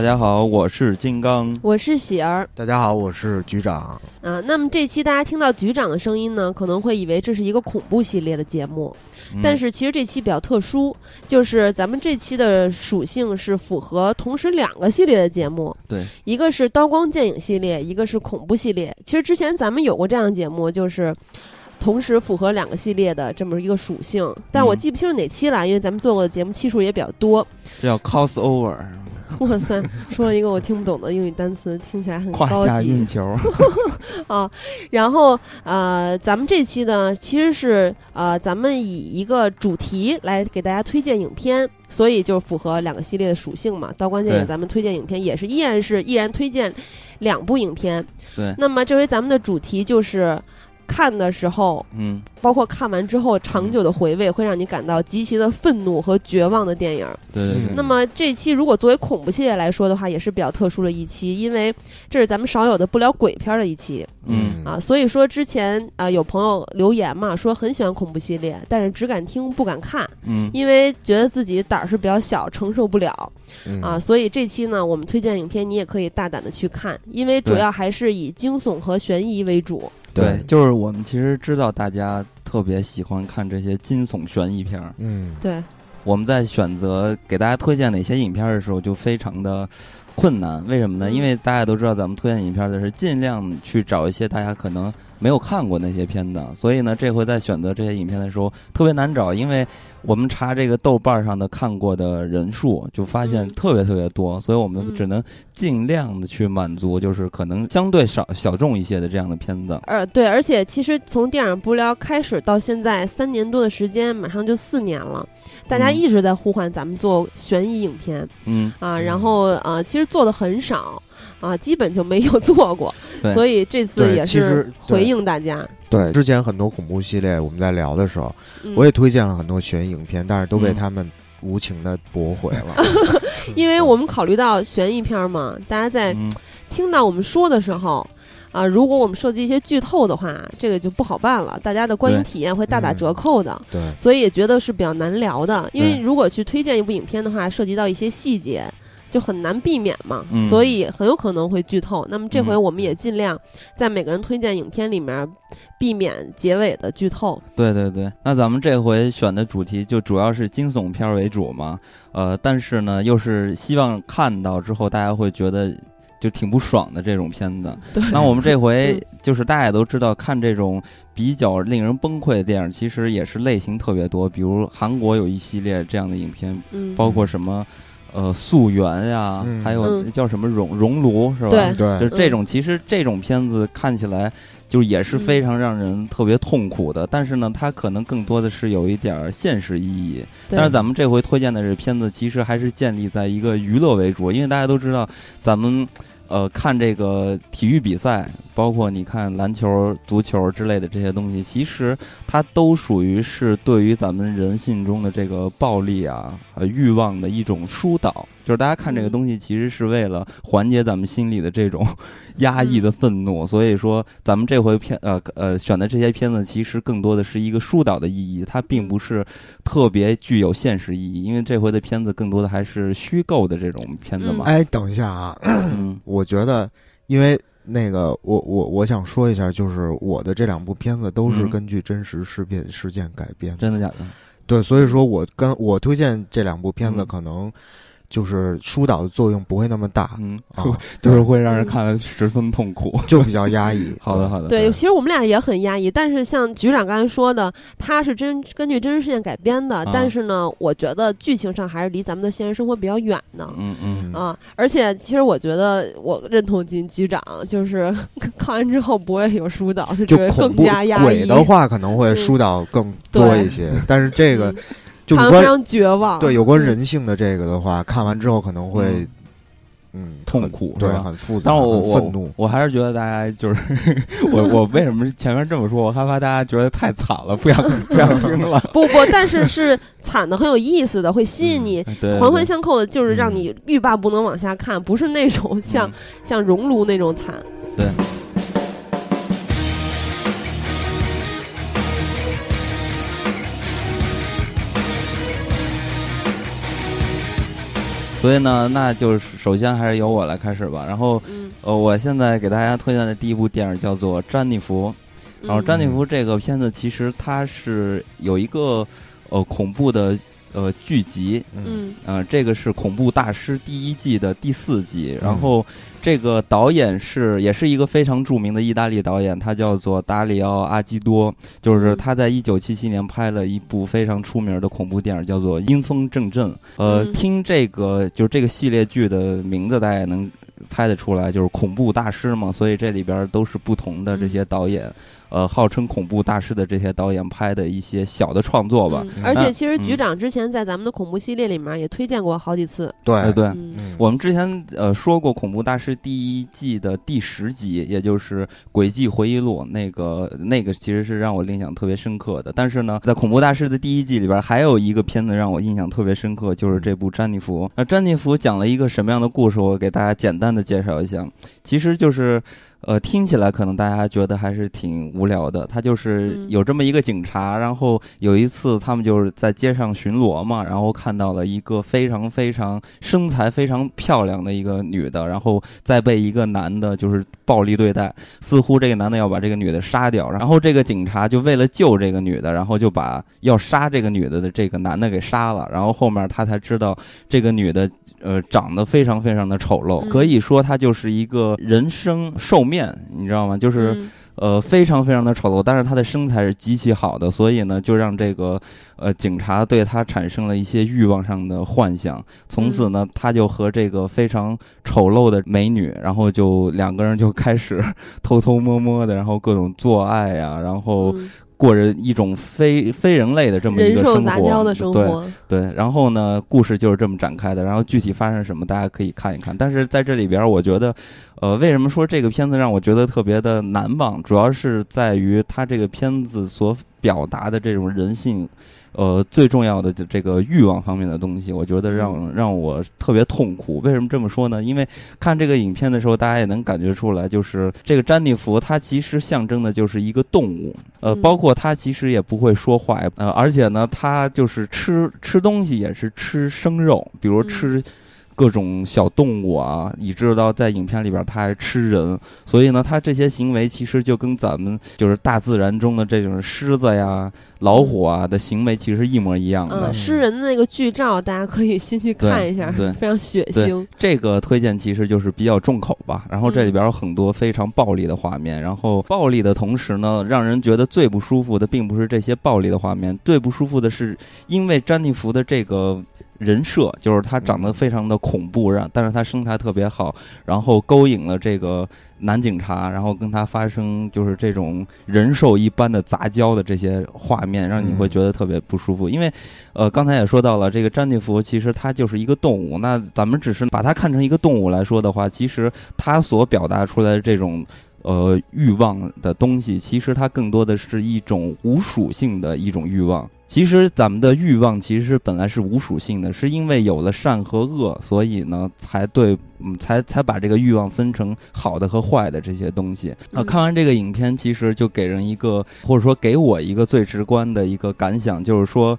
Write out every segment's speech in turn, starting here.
大家好，我是金刚。我是喜儿，大家好，我是局长。啊，那么这期大家听到局长的声音呢，可能会以为这是一个恐怖系列的节目，嗯但是其实这期比较特殊，就是咱们这期的属性是符合同时两个系列的节目，对，一个是刀光剑影系列，一个是恐怖系列。其实之前咱们有过这样的节目，就是。同时符合两个系列的这么一个属性，但我嗯记不清是哪期了，因为咱们做过的节目期数也比较多。这叫 crossover，哇塞，说了一个我听不懂的英语单词，听起来很高级。下运球。啊，然后呃，咱们这期呢，其实是呃，咱们以一个主题来给大家推荐影片，所以就符合两个系列的属性嘛。刀光剑影，对咱们推荐影片也是依然是依然推荐两部影片。对，那么这回咱们的主题就是看的时候，嗯，包括看完之后长久的回味，会让你感到极其的愤怒和绝望的电影。对对对。嗯那么这期如果作为恐怖系列来说的话，也是比较特殊的一期，因为这是咱们少有的不聊鬼片的一期。嗯啊，所以说之前啊、有朋友留言嘛，说很喜欢恐怖系列，但是只敢听不敢看，嗯因为觉得自己胆儿是比较小，承受不了嗯啊。所以这期呢，我们推荐影片你也可以大胆的去看，因为主要还是以惊悚和悬疑为主。对，就是我们其实知道大家特别喜欢看这些惊悚悬疑片儿，嗯。对，我们在选择给大家推荐哪些影片的时候就非常的困难。为什么呢？嗯。因为大家都知道，咱们推荐影片的是尽量去找一些大家可能没有看过那些片的，所以呢，这回在选择这些影片的时候特别难找，因为我们查这个豆瓣上的看过的人数，就发现嗯。特别特别多，所以我们嗯。只能尽量的去满足，就是可能相对少小众一些的这样的片子。呃，对，而且其实从电影不聊开始到现在三年多的时间，马上就四年了，大家嗯。一直在呼唤咱们做悬疑影片。嗯，啊，然后呃，其实做的很少啊，基本就没有做过，对。所以这次也是回应大家。对，之前很多恐怖系列我们在聊的时候，嗯我也推荐了很多悬疑影片，但是都被嗯他们无情的驳回了。因为我们考虑到悬疑片嘛，大家在嗯听到我们说的时候。啊，如果我们涉及一些剧透的话，这个就不好办了，大家的观影体验会大打嗯折扣的，对，所以也觉得是比较难聊的。因为如果去推荐一部影片的话，涉及到一些细节，就很难避免嘛，嗯。所以很有可能会剧透。那么这回嗯我们也尽量在每个人推荐影片里面避免结尾的剧透。对对对，那咱们这回选的主题就主要是惊悚片儿为主嘛，呃，但是呢，又是希望看到之后大家会觉得就挺不爽的这种片子。那我们这回 嗯。就是大家也都知道，看这种比较令人崩溃的电影，其实也是类型特别多，比如韩国有一系列这样的影片，嗯，包括什么呃溯源呀，嗯。还有嗯。叫什么熔熔炉是吧？对。对。就这种，其实这种片子看起来就也是非常让人特别痛苦的，但是呢，它可能更多的是有一点儿现实意义。对。但是咱们这回推荐的这片子，其实还是建立在一个娱乐为主，因为大家都知道，咱们呃看这个体育比赛，包括你看篮球、足球之类的这些东西，其实它都属于是对于咱们人性中的这个暴力啊、呃欲望的一种疏导。就是大家看这个嗯东西，其实是为了缓解咱们心里的这种压抑的愤怒。所以说，咱们这回片呃呃选的这些片子，其实更多的是一个疏导的意义，它并不是特别具有现实意义。因为这回的片子更多的还是虚构的这种片子嘛。哎，等一下啊，嗯我觉得，因为那个，我我我想说一下，就是我的这两部片子都是嗯根据真实事变事件改编的。真的假的？对，所以说我跟我推荐这两部片子，嗯可能就是疏导的作用不会那么大嗯，啊，就是会让人看了十分痛苦。就比较压抑。好的，好的。对，其实我们俩也很压抑，但是像局长刚才说的，他是真根据真实事件改编的，啊但是呢，我觉得剧情上还是离咱们的现实生活比较远的。嗯嗯啊，而且其实我觉得我认同金局长，就是 看完之后不会有疏导，是就觉得更加压抑。鬼的话，可能会嗯疏导更多一些，但是这个嗯就有关看完非常绝望。对有关嗯人性的这个的话，看完之后可能会嗯痛苦对，很复杂，但我愤怒。我还是觉得大家就是 我我为什么前面这么说？我害怕大家觉得太惨了，不想不想听了。不不，但是是惨的很有意思的，会吸引你。环环相扣的，就是让嗯你欲罢不能往下看，不是那种像、嗯像熔炉那种惨。对。所以呢，那就是首先还是由我来开始吧。然后，嗯，呃，我现在给大家推荐的第一部电影叫做《詹妮弗》。然后，嗯詹妮弗这个片子其实它是有一个呃恐怖的呃剧集，嗯嗯呃，这个是《恐怖大师》第一季的第四集。然嗯后，这个导演是也是一个非常著名的意大利导演，他叫做达里奥·阿基多。就是嗯他在一九七七年拍了一部非常出名的恐怖电影，叫做《阴风阵阵》。呃，嗯听这个就是这个系列剧的名字，大家也能猜得出来，就是恐怖大师嘛。所以这里边都是不同的这些导演，呃，号称恐怖大师的这些导演拍的一些小的创作吧。嗯而且其实嗯局长之前在咱们的恐怖系列里面也推荐过好几次。对哎，对。我们之前呃说过《恐怖大师》第一季的第十集，也就是《轨迹回忆录》，那个那个其实是让我印象特别深刻的。但是呢，在《恐怖大师》的第一季里边，还有一个片子让我印象特别深刻，就是这部《詹妮弗》。那《詹妮弗》讲了一个什么样的故事？我给大家简单的介绍一下，其实就是。呃，听起来可能大家觉得还是挺无聊的。他就是嗯。有这么一个警察，然后有一次他们就是在街上巡逻嘛，然后看到了一个非常非常身材非常漂亮的一个女的，然后再被一个男的就是暴力对待，似乎这个男的要把这个女的杀掉，然后这个警察就为了救这个女的，然后就把要杀这个女的的这个男的给杀了，然后后面他才知道这个女的呃长得非常非常的丑陋，嗯。可以说她就是一个人生兽面，你知道吗？就是。嗯呃，非常非常的丑陋，但是他的身材是极其好的，所以呢，就让这个呃警察对他产生了一些欲望上的幻想。从此呢，他就和这个非常丑陋的美女，然后就两个人就开始 偷偷摸摸的，然后各种做爱呀、然后嗯过着一种非非人类的这么一个生活。对活。对，然后呢，故事就是这么展开的。然后具体发生什么，大家可以看一看。但是在这里边儿，我觉得，呃，为什么说这个片子让我觉得特别的难忘，主要是在于它这个片子所表达的这种人性。呃，最重要的就这个欲望方面的东西，我觉得让让我特别痛苦。为什么这么说呢？因为看这个影片的时候，大家也能感觉出来，就是这个詹妮弗，她其实象征的就是一个动物。呃，嗯包括她其实也不会说话，呃，而且呢，她就是吃吃东西也是吃生肉，比如嗯吃各种小动物啊，以致到在影片里边它还吃人。所以呢，它这些行为其实就跟咱们就是大自然中的这种狮子呀、老虎啊的行为其实一模一样的。嗯，吃人的那个剧照，大家可以先去看一下，对非常血腥。这个推荐其实就是比较重口吧，然后这里边有很多非常暴力的画面，然后暴力的同时呢，让人觉得最不舒服的并不是这些暴力的画面，最不舒服的是因为詹妮弗的这个。人设就是他长得非常的恐怖，让但是他身材特别好，然后勾引了这个男警察，然后跟他发生就是这种人兽一般的杂交的这些画面，让你会觉得特别不舒服。因为，呃，刚才也说到了，这个詹妮弗其实它就是一个动物，那咱们只是把它看成一个动物来说的话，其实它所表达出来的这种。呃，欲望的东西，其实它更多的是一种无属性的一种欲望。其实咱们的欲望其实本来是无属性的，是因为有了善和恶，所以呢，才对，嗯，才才把这个欲望分成好的和坏的这些东西。啊，嗯看完这个影片，其实就给人一个，或者说给我一个最直观的一个感想，就是说。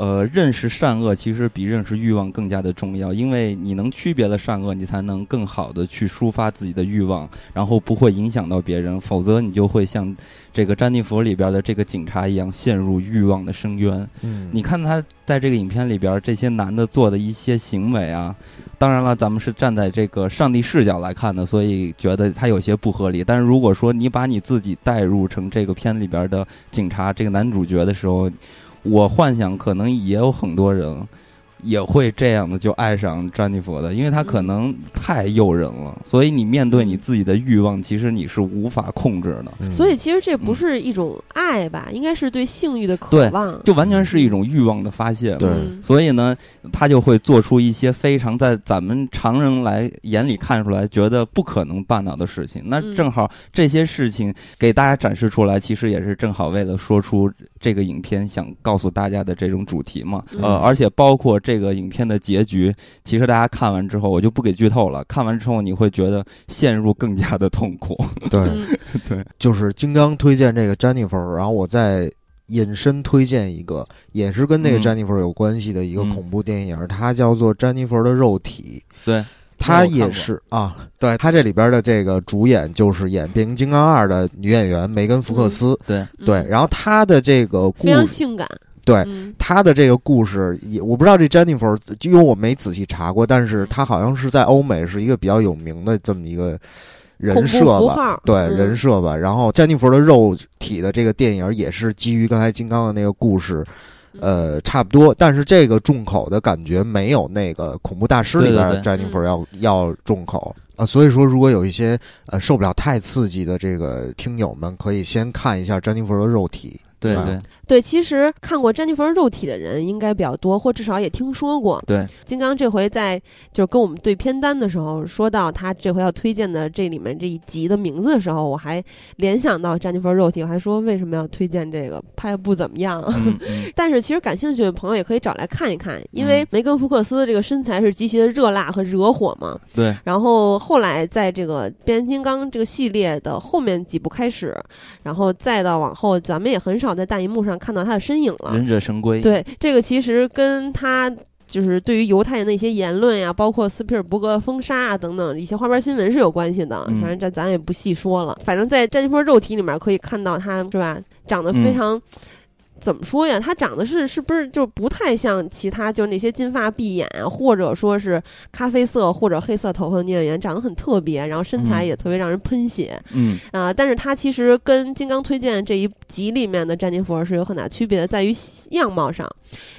呃，认识善恶其实比认识欲望更加的重要，因为你能区别了善恶，你才能更好的去抒发自己的欲望，然后不会影响到别人，否则你就会像这个詹妮弗里边的这个警察一样陷入欲望的深渊。嗯，你看他在这个影片里边这些男的做的一些行为啊，当然了，咱们是站在这个上帝视角来看的，所以觉得他有些不合理。但是如果说你把你自己带入成这个片里边的警察这个男主角的时候，我幻想可能也有很多人也会这样的就爱上詹妮弗的，因为他可能太诱人了。所以你面对你自己的欲望，其实你是无法控制的。嗯所以其实这不嗯是一种爱吧，应该是对性欲的渴望。就完全是一种欲望的发泄。对嗯所以呢，他就会做出一些非常在咱们常人来眼里看出来觉得不可能办到的事情。那嗯正好这些事情给大家展示出来，其实也是正好为了说出这个影片想告诉大家的这种主题嘛。嗯呃，而且包括这个影片的结局，其实大家看完之后，我就不给剧透了。看完之后，你会觉得陷入更加的痛苦。对，对就是金刚推荐这个 Jennifer，然后我再引申推荐一个，也是跟那个嗯詹妮弗有关系的一个嗯恐怖电影，它叫做《詹妮弗的肉体》。对，她也是啊，对，她这里边的这个主演就是演《变形金刚二》的女演员梅根·福克斯。对，嗯对，然后她的这个故非常性感，对嗯她的这个故事也，我不知道这詹妮弗，因为我没仔细查过，但是他好像是在欧美是一个比较有名的这么一个人设吧，对、嗯人设吧。然后詹妮弗的肉体的这个电影也是基于刚才金刚的那个故事，嗯呃，差不多，但是这个重口的感觉没有那个恐怖大师里边的詹妮弗要要重口啊。所以说，如果有一些呃受不了太刺激的这个听友们，可以先看一下詹妮弗的肉体。啊对对对，其实看过詹妮弗肉体的人应该比较多，或至少也听说过。对，金刚这回在就是跟我们对片单的时候，说到他这回要推荐的这里面这一集的名字的时候，我还联想到詹妮弗肉体，我还说为什么要推荐这个，拍的不怎么样。嗯嗯，但是其实感兴趣的朋友也可以找来看一看，因为嗯梅根·福克斯这个身材是极其的热辣和惹火嘛。对，然后后来在这个变形金刚这个系列的后面几部开始，然后再到往后，咱们也很少在大荧幕上看到他的身影了。忍者神龟，对，这个其实跟他。就是对于犹太人的一些言论呀，包括斯皮尔伯格封杀啊等等一些花边新闻是有关系的。嗯反正这咱也不细说了。反正在詹妮弗肉体里面可以看到他是吧，长得非嗯常。怎么说呀？他长得是是不是就不太像其他就那些金发碧眼啊，或者说是咖啡色或者黑色头发的女演员，长得很特别，然后身材嗯也特别让人喷血嗯啊、但是他其实跟金刚推荐这一集里面的詹妮弗是有很大区别的，在于样貌上，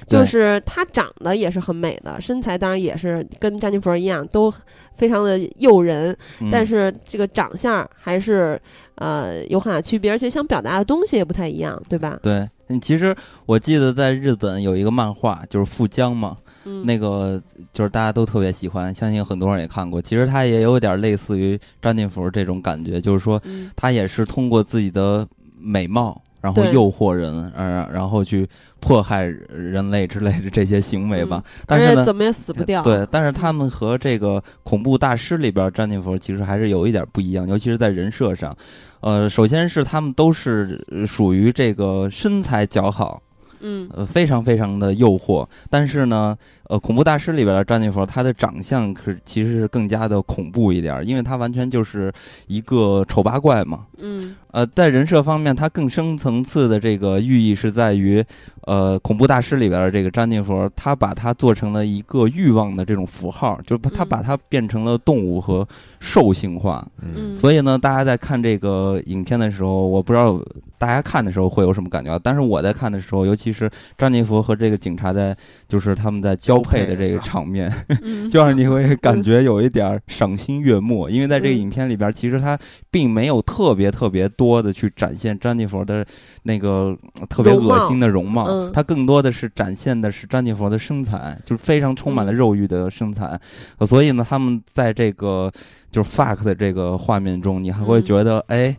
就是她长得也是很美的，身材当然也是跟詹妮弗一样，都非常的诱人，嗯但是这个长相还是呃有很大区别，而且想表达的东西也不太一样，对吧？对，嗯其实我记得在日本有一个漫画，就是富江嘛，嗯，那个就是大家都特别喜欢，相信很多人也看过。其实他也有点类似于詹妮弗这种感觉，就是说嗯。他也是通过自己的美貌，然后诱惑人，呃，然后去迫害人类之类的这些行为吧。但是呢，怎么也死不掉。对，但是他们和这个恐怖大师里边詹妮弗其实还是有一点不一样，尤其是在人设上。呃，首先是他们都是呃属于这个身材姣好，嗯呃，非常非常的诱惑。但是呢，呃，恐怖大师里边的詹妮弗，她的长相可其实是更加的恐怖一点，因为她完全就是一个丑八怪嘛。嗯呃，在人设方面，她更深层次的这个寓意是在于，呃，恐怖大师里边的这个詹妮弗，他把它做成了一个欲望的这种符号，就是把他嗯。把它变成了动物和兽性化。嗯，所以呢，大家在看这个影片的时候，我不知道大家看的时候会有什么感觉啊，但是我在看的时候，尤其是詹妮弗和这个警察在，就是他们在交配的这个场面，嗯。就让你会感觉有一点儿赏心悦目，因为在这个嗯影片里边，其实它并没有特别特别多的去展现詹妮弗的那个呃特别恶心的容貌，嗯。它更多的是展现的是詹妮弗的身材，就是非常充满了嗯肉欲的身材，呃所以呢，他们在这个就是 fuck 的这个画面中，你还会嗯。觉得哎。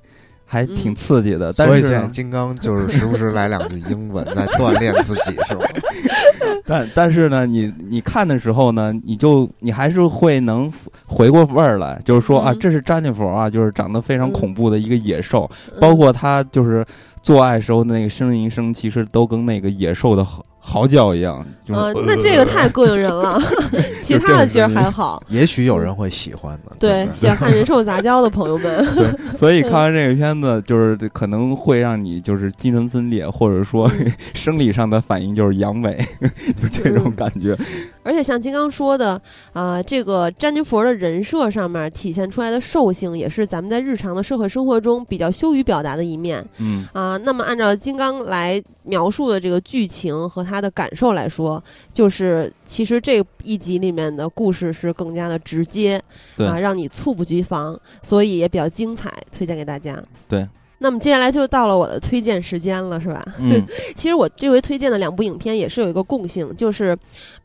还挺刺激的，但所以现在是金刚就是时不时来两句英文，来锻炼自己，是吧？但但是呢，你你看的时候呢，你就你还是会能回过味儿来，就是说啊，嗯。这是詹妮弗啊，就是长得非常嗯。恐怖的一个野兽，嗯。包括他就是做爱时候的那个呻吟声，其实都跟那个野兽的嚎嚎叫一样，就是、啊，那这个太膈应人了，其他的其实还好。也许有人会喜欢的。对，喜欢看人兽杂交的朋友们，对，所以看完这个片子，就是可能会让你就是精神分裂，或者说嗯 生理上的反应就是阳痿，就这种感觉。而且像金刚说的，啊、这个詹妮弗的人设上面体现出来的兽性，也是咱们在日常的社会生活中比较羞于表达的一面嗯啊、那么按照金刚来描述的这个剧情和他的感受来说，就是其实这一集里面的故事是更加的直接，对啊，让你猝不及防，所以也比较精彩，推荐给大家。对。那么接下来就到了我的推荐时间了，是吧？嗯 其实我这回推荐的两部影片也是有一个共性，就是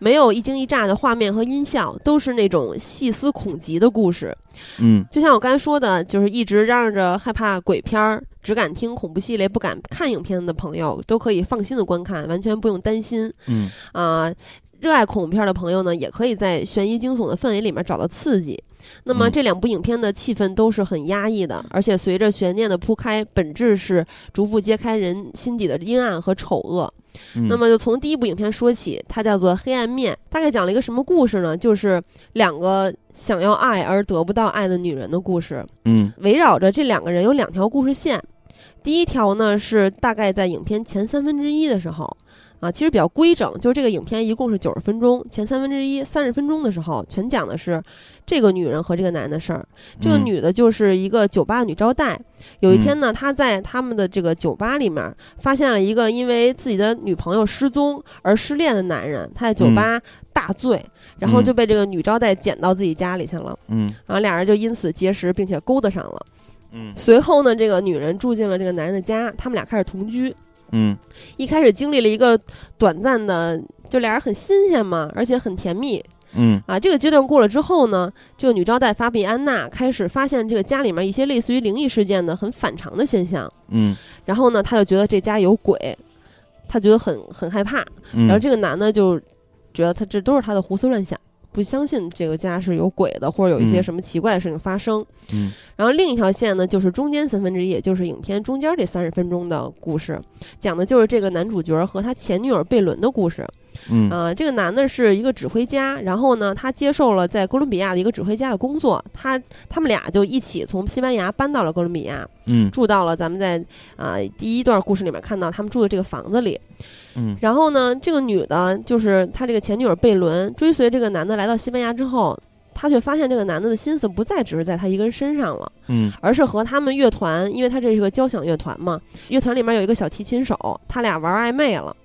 没有一惊一乍的画面和音效，都是那种细思恐极的故事。嗯就像我刚才说的，就是一直嚷嚷着害怕鬼片儿，只敢听恐怖系列，不敢看影片的朋友，都可以放心的观看，完全不用担心嗯啊。热爱恐怖片的朋友呢，也可以在悬疑惊悚的氛围里面找到刺激。那么嗯这两部影片的气氛都是很压抑的，而且随着悬念的铺开，本质是逐步揭开人心底的阴暗和丑恶。嗯那么就从第一部影片说起，它叫做《黑暗面》，大概讲了一个什么故事呢？就是两个想要爱而得不到爱的女人的故事。嗯围绕着这两个人有两条故事线。第一条呢是大概在影片前三分之一的时候，啊，其实比较规整，就是这个影片一共是九十分钟，前三分之一三十分钟的时候，全讲的是这个女人和这个男的事儿。这个嗯女的就是一个酒吧女招待，有一天呢，她在他们的这个酒吧里面发现了一个因为自己的女朋友失踪而失恋的男人，他在酒吧大醉，然后就被这个女招待捡到自己家里去了，嗯然后俩人就因此结识，并且勾搭上了。嗯随后呢，这个女人住进了这个男人的家，他们俩开始同居。嗯一开始经历了一个短暂的，就俩人很新鲜嘛，而且很甜蜜嗯啊。这个阶段过了之后呢，这个女招待法比安娜开始发现这个家里面一些类似于灵异事件的很反常的现象，嗯然后呢，她就觉得这家有鬼，她觉得很很害怕。嗯，然后这个男的就觉得他这都是他的胡思乱想，不相信这个家是有鬼的，或者有一些嗯什么奇怪的事情发生。嗯然后另一条线呢，就是中间三分之一，也就是影片中间这三十分钟的故事，讲的就是这个男主角和他前女友贝伦的故事。嗯啊、这个男的是一个指挥家，然后呢，他接受了在哥伦比亚的一个指挥家的工作，他他们俩就一起从西班牙搬到了哥伦比亚，嗯住到了咱们在啊、第一段故事里面看到他们住的这个房子里。嗯然后呢，这个女的，就是他这个前女友贝伦，追随这个男的来到西班牙之后，他却发现这个男的的心思不再只是在他一个人身上了，嗯而是和他们乐团，因为他这是个交响乐团嘛，乐团里面有一个小提琴手，他俩玩暧昧了。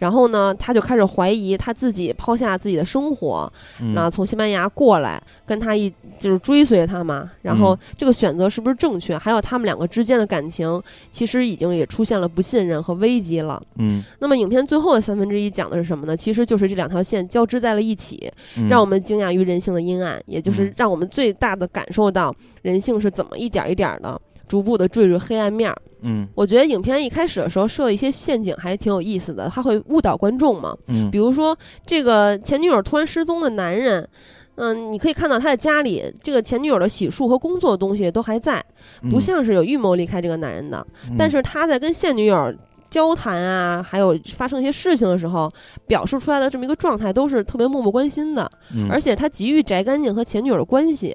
然后呢，他就开始怀疑他自己抛下自己的生活，嗯那从西班牙过来跟他一就是追随他嘛，然后嗯这个选择是不是正确？还有他们两个之间的感情，其实已经也出现了不信任和危机了。嗯那么影片最后的三分之一讲的是什么呢？其实就是这两条线交织在了一起，嗯让我们惊讶于人性的阴暗，也就是嗯让我们最大的感受到人性是怎么一点一点的逐步的坠入黑暗面儿。嗯我觉得影片一开始的时候设一些陷阱，还挺有意思的，他会误导观众嘛。嗯比如说，这个前女友突然失踪的男人，嗯，你可以看到他的家里，这个前女友的洗漱和工作的东西都还在，不像是有预谋离开这个男人的。嗯但是他在跟现女友交谈啊，还有发生一些事情的时候，表述出来的这么一个状态，都是特别漠不关心的，嗯而且他急于摘干净和前女友的关系。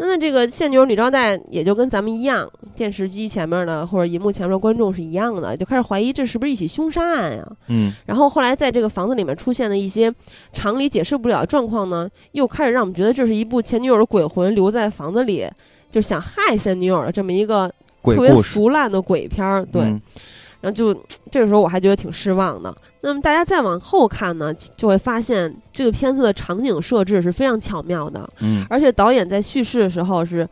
那这个现女友女招待也就跟咱们一样，电视机前面的或者荧幕前面的观众是一样的，就开始怀疑这是不是一起凶杀案呀、嗯然后后来在这个房子里面出现的一些常理解释不了的状况呢，又开始让我们觉得这是一部前女友的鬼魂留在房子里，就想害现女友的这么一个特别鬼故事俗烂的鬼片儿。对，嗯然后就这个时候我还觉得挺失望的。那么大家再往后看呢，就会发现这个片子的场景设置是非常巧妙的，嗯而且导演在叙事的时候是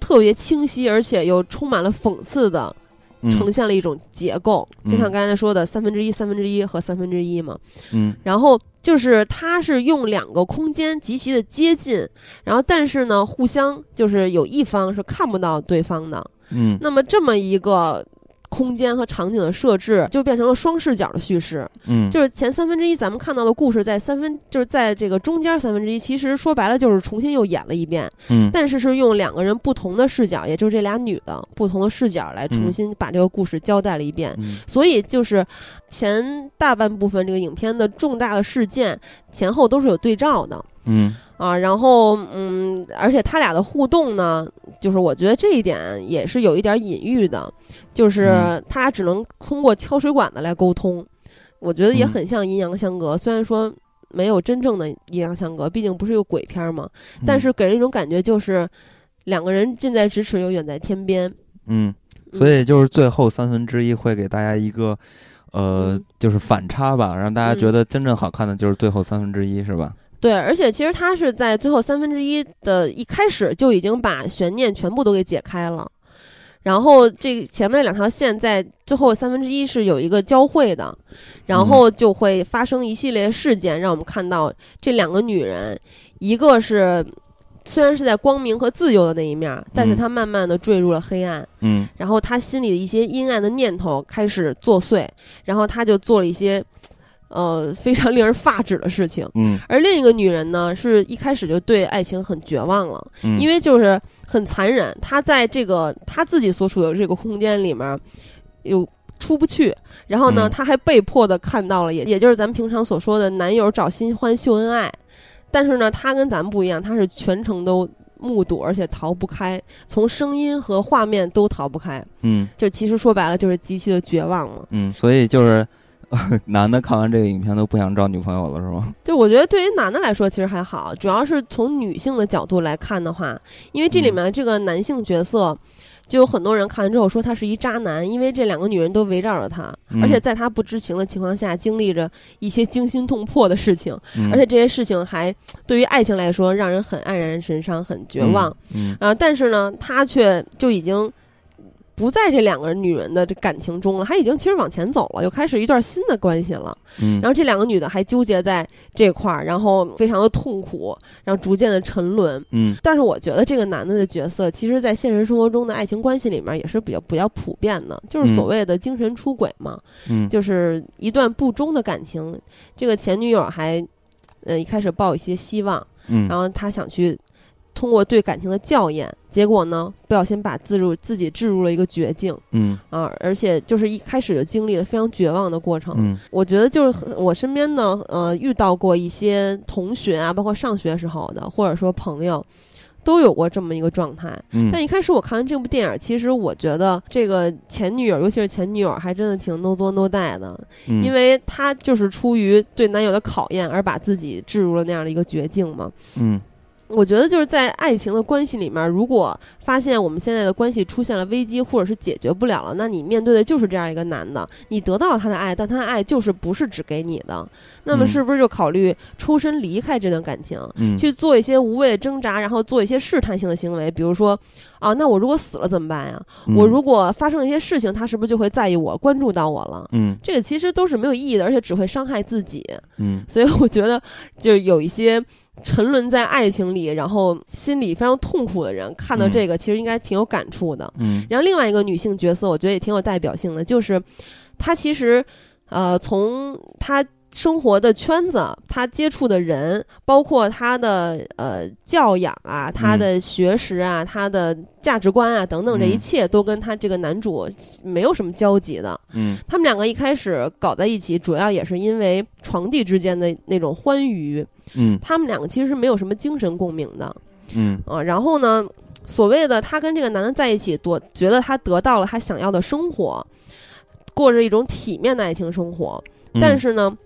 特别清晰，而且又充满了讽刺的嗯呈现了一种结构，嗯就像刚才说的三分之一、三分之一和三分之一嘛。嗯然后就是它是用两个空间极其的接近，然后但是呢，互相就是有一方是看不到对方的。嗯那么这么一个空间和场景的设置，就变成了双视角的叙事。嗯就是前三分之一咱们看到的故事，在三分就是在这个中间三分之一，其实说白了就是重新又演了一遍，嗯但是是用两个人不同的视角，也就是这俩女的不同的视角来重新把这个故事交代了一遍。嗯所以就是前大半部分这个影片的重大的事件前后都是有对照的嗯啊，然后嗯，而且他俩的互动呢，就是我觉得这一点也是有一点隐喻的，就是嗯他俩只能通过敲水管子来沟通，我觉得也嗯很像阴阳相隔，虽然说。没有真正的阴阳相隔，毕竟不是一个鬼片儿嘛。但是给人一种感觉，就是两个人近在咫尺又远在天边。嗯，所以就是最后三分之一会给大家一个。呃嗯，就是反差吧，让大家嗯觉得真正好看的就是最后三分之一，是吧？对，而且其实他是在最后三分之一的一开始就已经把悬念全部都给解开了，然后这前面两条线在最后三分之一是有一个交汇的，然后就会发生一系列事件，让我们看到这两个女人，一个是虽然是在光明和自由的那一面，但是嗯。她慢慢的坠入了黑暗，嗯。然后她心里的一些阴暗的念头开始作祟，然后她就做了一些呃非常令人发指的事情。嗯而另一个女人呢，是一开始就对爱情很绝望了，嗯，因为就是很残忍，她在这个她自己所处的这个空间里面有出不去，然后呢，嗯她还被迫的看到了，也也就是咱们平常所说的男友找新欢秀恩爱，但是呢，她跟咱们不一样，她是全程都目睹，而且逃不开，从声音和画面都逃不开，嗯就其实说白了就是极其的绝望嘛。嗯，所以就是。男的看完这个影片都不想找女朋友了，是吗？就我觉得对于男的来说其实还好，主要是从女性的角度来看的话，因为这里面这个男性角色。就有很多人看完之后说他是一渣男，因为这两个女人都围绕着他，嗯而且在他不知情的情况下经历着一些惊心动魄的事情，嗯而且这些事情还对于爱情来说让人很黯然神伤、很绝望。嗯啊、但是呢，他却就已经不在这两个女人的这感情中了，他已经其实往前走了，又开始一段新的关系了。嗯，然后这两个女的还纠结在这块儿，然后非常的痛苦，然后逐渐的沉沦。嗯但是我觉得这个男的的角色，其实在现实生活中的爱情关系里面也是比较比较普遍的，就是所谓的精神出轨嘛，嗯就是一段不忠的感情。这个前女友还，呃，一开始抱一些希望，嗯，然后他想去通过对感情的校验，结果呢，不小心把自入自己置入了一个绝境嗯啊，而且就是一开始就经历了非常绝望的过程。嗯我觉得就是很我身边呢，呃，遇到过一些同学啊，包括上学时候的，或者说朋友。都有过这么一个状态，嗯，但一开始我看完这部电影，其实我觉得这个前女友，尤其是前女友，还真的挺 no 作 no die 的，嗯因为她就是出于对男友的考验而把自己置入了那样的一个绝境嘛。嗯我觉得就是在爱情的关系里面，如果发现我们现在的关系出现了危机，或者是解决不了了，那你面对的就是这样一个男的，你得到了他的爱，但他的爱就是不是只给你的，那么嗯是不是就考虑抽身离开这段感情？嗯去做一些无谓的挣扎，然后做一些试探性的行为，比如说，啊，那我如果死了怎么办呀？嗯我如果发生了一些事情，他是不是就会在意我、关注到我了？嗯这个其实都是没有意义的，而且只会伤害自己。嗯所以我觉得，就是有一些沉沦在爱情里，然后心里非常痛苦的人，看到嗯这个其实应该挺有感触的。嗯然后另外一个女性角色，我觉得也挺有代表性的，就是她其实，呃，从她生活的圈子，他接触的人，包括他的呃教养啊，他的学识啊，他的价值观啊等等，这一嗯切都跟他这个男主没有什么交集的。嗯。他们两个一开始搞在一起，主要也是因为床地之间的那种欢愉，嗯。他们两个其实是没有什么精神共鸣的。嗯。啊，然后呢，所谓的他跟这个男的在一起，多觉得他得到了他想要的生活，过着一种体面的爱情生活。嗯，但是呢，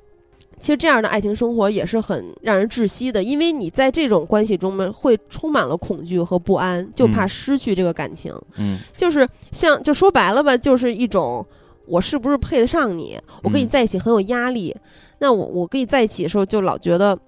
其实这样的爱情生活也是很让人窒息的，因为你在这种关系中呢，会充满了恐惧和不安，就怕嗯失去这个感情。嗯就是像就说白了吧，就是一种我是不是配得上你？我跟你嗯在一起很有压力。那我我跟你在一起的时候，就老觉得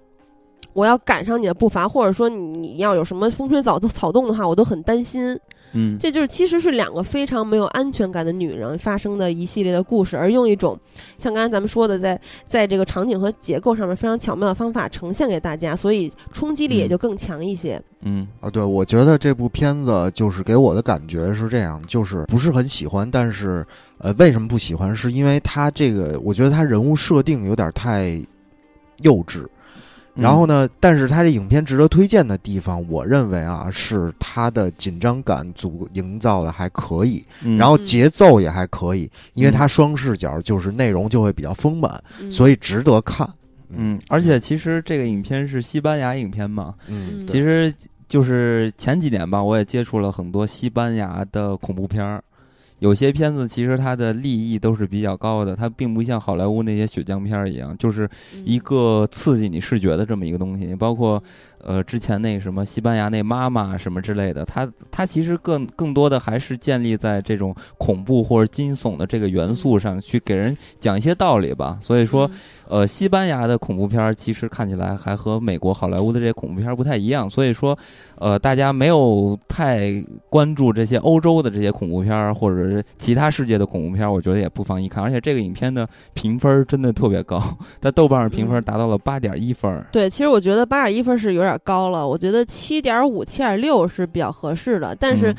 我要赶上你的步伐，或者说你你要有什么风吹草草动的话，我都很担心。嗯这就是其实是两个非常没有安全感的女人发生的一系列的故事，而用一种像刚才咱们说的，在在这个场景和结构上面非常巧妙的方法呈现给大家，所以冲击力也嗯就更强一些。嗯啊，对，我觉得这部片子就是给我的感觉是这样，就是不是很喜欢，但是呃，为什么不喜欢？是因为他这个，我觉得他人物设定有点太幼稚。然后呢，但是他这影片值得推荐的地方，我认为啊，是他的紧张感足营造的还可以，嗯，然后节奏也还可以，因为嗯它双视角，就是内容就会比较丰满，嗯、所以值得看。嗯，而且其实这个影片是西班牙影片嘛，嗯，嗯其实就是前几年吧，我也接触了很多西班牙的恐怖片儿。有些片子其实它的利益都是比较高的，它并不像好莱坞那些血浆片儿一样，就是一个刺激你视觉的这么一个东西。包括呃之前那什么西班牙那妈妈什么之类的，它它其实更更多的还是建立在这种恐怖或者惊悚的这个元素上去给人讲一些道理吧。所以说，呃，西班牙的恐怖片儿其实看起来还和美国好莱坞的这些恐怖片儿不太一样，所以说，呃，大家没有太关注这些欧洲的这些恐怖片儿，或者是其他世界的恐怖片儿，我觉得也不妨一看。而且这个影片的评分儿真的特别高，在豆瓣上评分达到了八点一分儿。对，其实我觉得八点一分是有点高了，我觉得七点五、七点六是比较合适的。但是，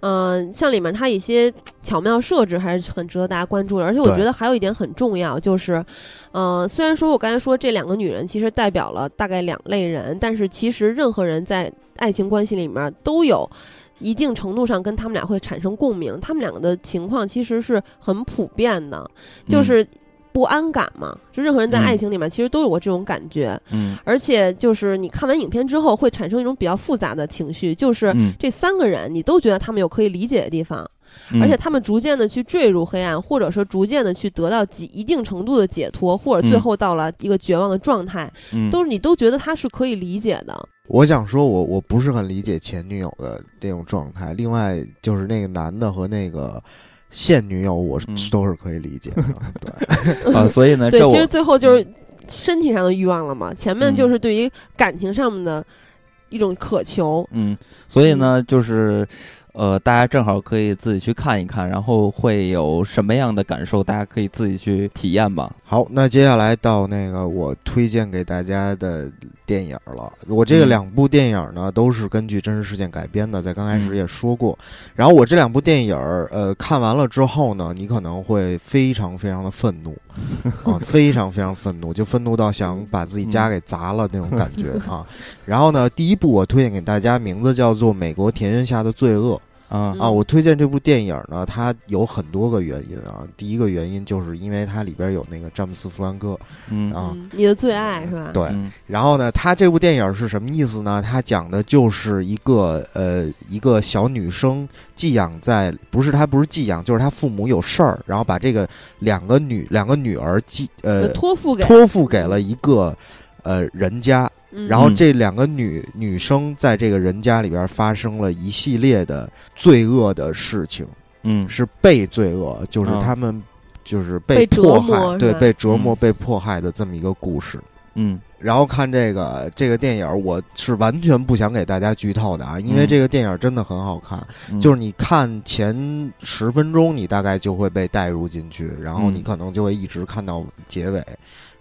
嗯、像里面它一些巧妙设置还是很值得大家关注的。而且我觉得还有一点很重要，就是，嗯、虽然说我刚才说这两个女人其实代表了大概两类人，但是其实任何人在爱情关系里面都有一定程度上跟他们俩会产生共鸣。他们两个的情况其实是很普遍的，就是不安感嘛。就任何人在嗯爱情里面其实都有过这种感觉，嗯而且就是你看完影片之后会产生一种比较复杂的情绪，就是嗯，这三个人你都觉得他们有可以理解的地方。嗯而且他们逐渐的去坠入黑暗，或者说逐渐的去得到几一定程度的解脱，或者最嗯后到了一个绝望的状态，嗯都是你都觉得他是可以理解的。我想说我，我不是很理解前女友的那种状态。另外，就是那个男的和那个现女友，我都是可以理解的。对，啊，所以呢，对，其实最后就是身体上的欲望了嘛，前面嗯就是对于感情上面的一种渴求。嗯，所以呢，就是呃，大家正好可以自己去看一看，然后会有什么样的感受，大家可以自己去体验吧。好，那接下来到那个我推荐给大家的电影了。我这个嗯两部电影呢，都是根据真实事件改编的，在刚开始嗯也说过。然后我这两部电影儿，呃，看完了之后呢，你可能会非常非常的愤怒 啊，非常非常愤怒，就愤怒到想把自己家给砸了那种感觉啊。然后呢，第一部我推荐给大家，名字叫做《美国田园下的罪恶》。啊嗯啊，我推荐这部电影呢，它有很多个原因啊。第一个原因就是因为它里边有那个詹姆斯·弗兰克，嗯啊嗯，你的最爱是吧？对。嗯然后呢，它这部电影是什么意思呢？它讲的就是一个呃一个小女生寄养在，不是她不是寄养，就是她父母有事儿，然后把这个两个女两个女儿寄呃托付给托付给了一个呃人家，嗯。然后嗯这两个女女生在这个人家里边发生了一系列的罪恶的事情，嗯。是被罪恶，就是啊。他们就是被迫害，对，被折磨、嗯。被迫害的这么一个故事。嗯。然后看这个这个电影，我是完全不想给大家剧透的啊，因为嗯这个电影真的很好看。嗯，就是你看前十分钟，你大概就会被带入进去，然后你嗯。可能就会一直看到结尾，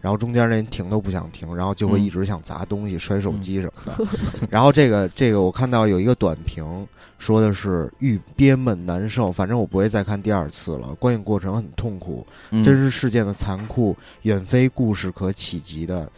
然后中间连停都不想停，然后就会嗯一直想砸东西、摔手机什么的。然后这个这个我看到有一个短评说的是欲憋闷难受，反正我不会再看第二次了。观影过程很痛苦，嗯真实事件的残酷远非故事可企及的。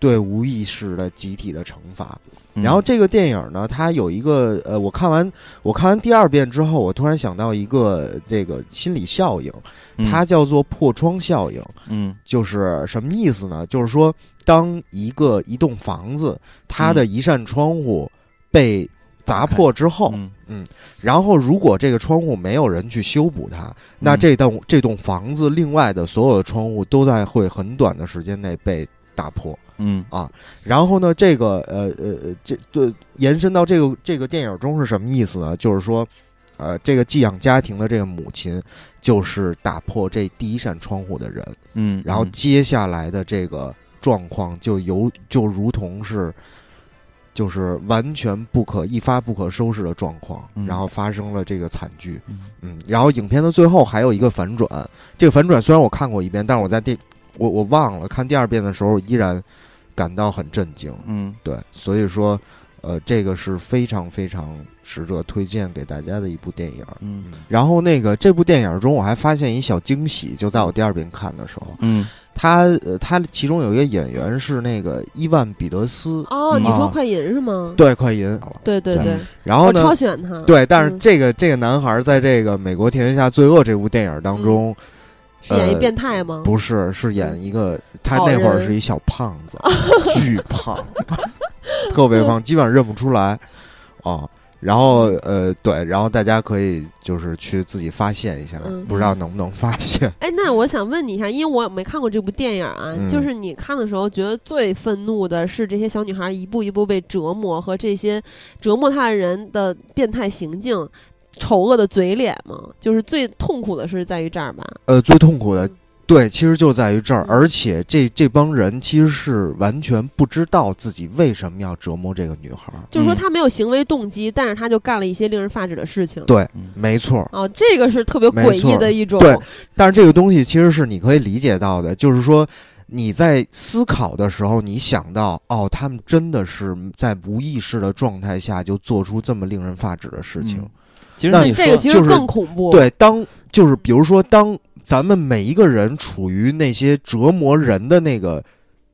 对无意识的集体的惩罚。嗯然后这个电影呢，它有一个呃，我看完我看完第二遍之后，我突然想到一个这个心理效应，嗯它叫做破窗效应。嗯就是什么意思呢？就是说，当一个一栋房子它的一扇窗户被砸破之后，嗯然后如果这个窗户没有人去修补它，那嗯这栋这栋房子另外的所有的窗户都在会很短的时间内被打破。嗯啊然后呢，这个呃呃呃，这对延伸到这个这个电影中是什么意思呢？就是说，呃，这个寄养家庭的这个母亲就是打破这第一扇窗户的人，嗯，然后接下来的这个状况就由就如同是。就是完全不可一发不可收拾的状况，嗯然后发生了这个惨剧，嗯嗯，然后影片的最后还有一个反转，这个反转虽然我看过一遍，但是我在第我我忘了看第二遍的时候依然感到很震惊，嗯对，所以说，呃，这个是非常非常值得推荐给大家的一部电影。嗯然后那个这部电影中，我还发现一小惊喜，就在我第二遍看的时候，嗯他呃，他其中有一个演员是那个伊万彼得斯，哦，你啊说快银是吗？对，快银。对对对对，然后呢我超，喜欢他。对，但是嗯这个这个男孩在这个《美国田园下罪恶》这部电影当中，是演一呃变态吗？不是，是演一个他那会儿是一小胖子，巨胖，特别胖，基本上认不出来哦。然后呃，对，然后大家可以就是去自己发现一下，嗯不知道能不能发现。哎，那我想问你一下，因为我没看过这部电影啊，嗯就是你看的时候，觉得最愤怒的是这些小女孩一步一步被折磨和这些折磨她的人的变态行径、丑恶的嘴脸吗？就是最痛苦的是在于这儿吧？呃，最痛苦的，对，其实就在于这儿，嗯而且这这帮人其实是完全不知道自己为什么要折磨这个女孩儿。就是说嗯他没有行为动机，但是他就干了一些令人发指的事情。对，嗯没错儿。哦，这个是特别诡异的一种。对但是这个东西其实是你可以理解到的，就是说你在思考的时候，你想到哦，他们真的是在无意识的状态下就做出这么令人发指的事情。嗯其实那你说这个其实就是更恐怖。对，当就是比如说当咱们每一个人处于那些折磨人的那个，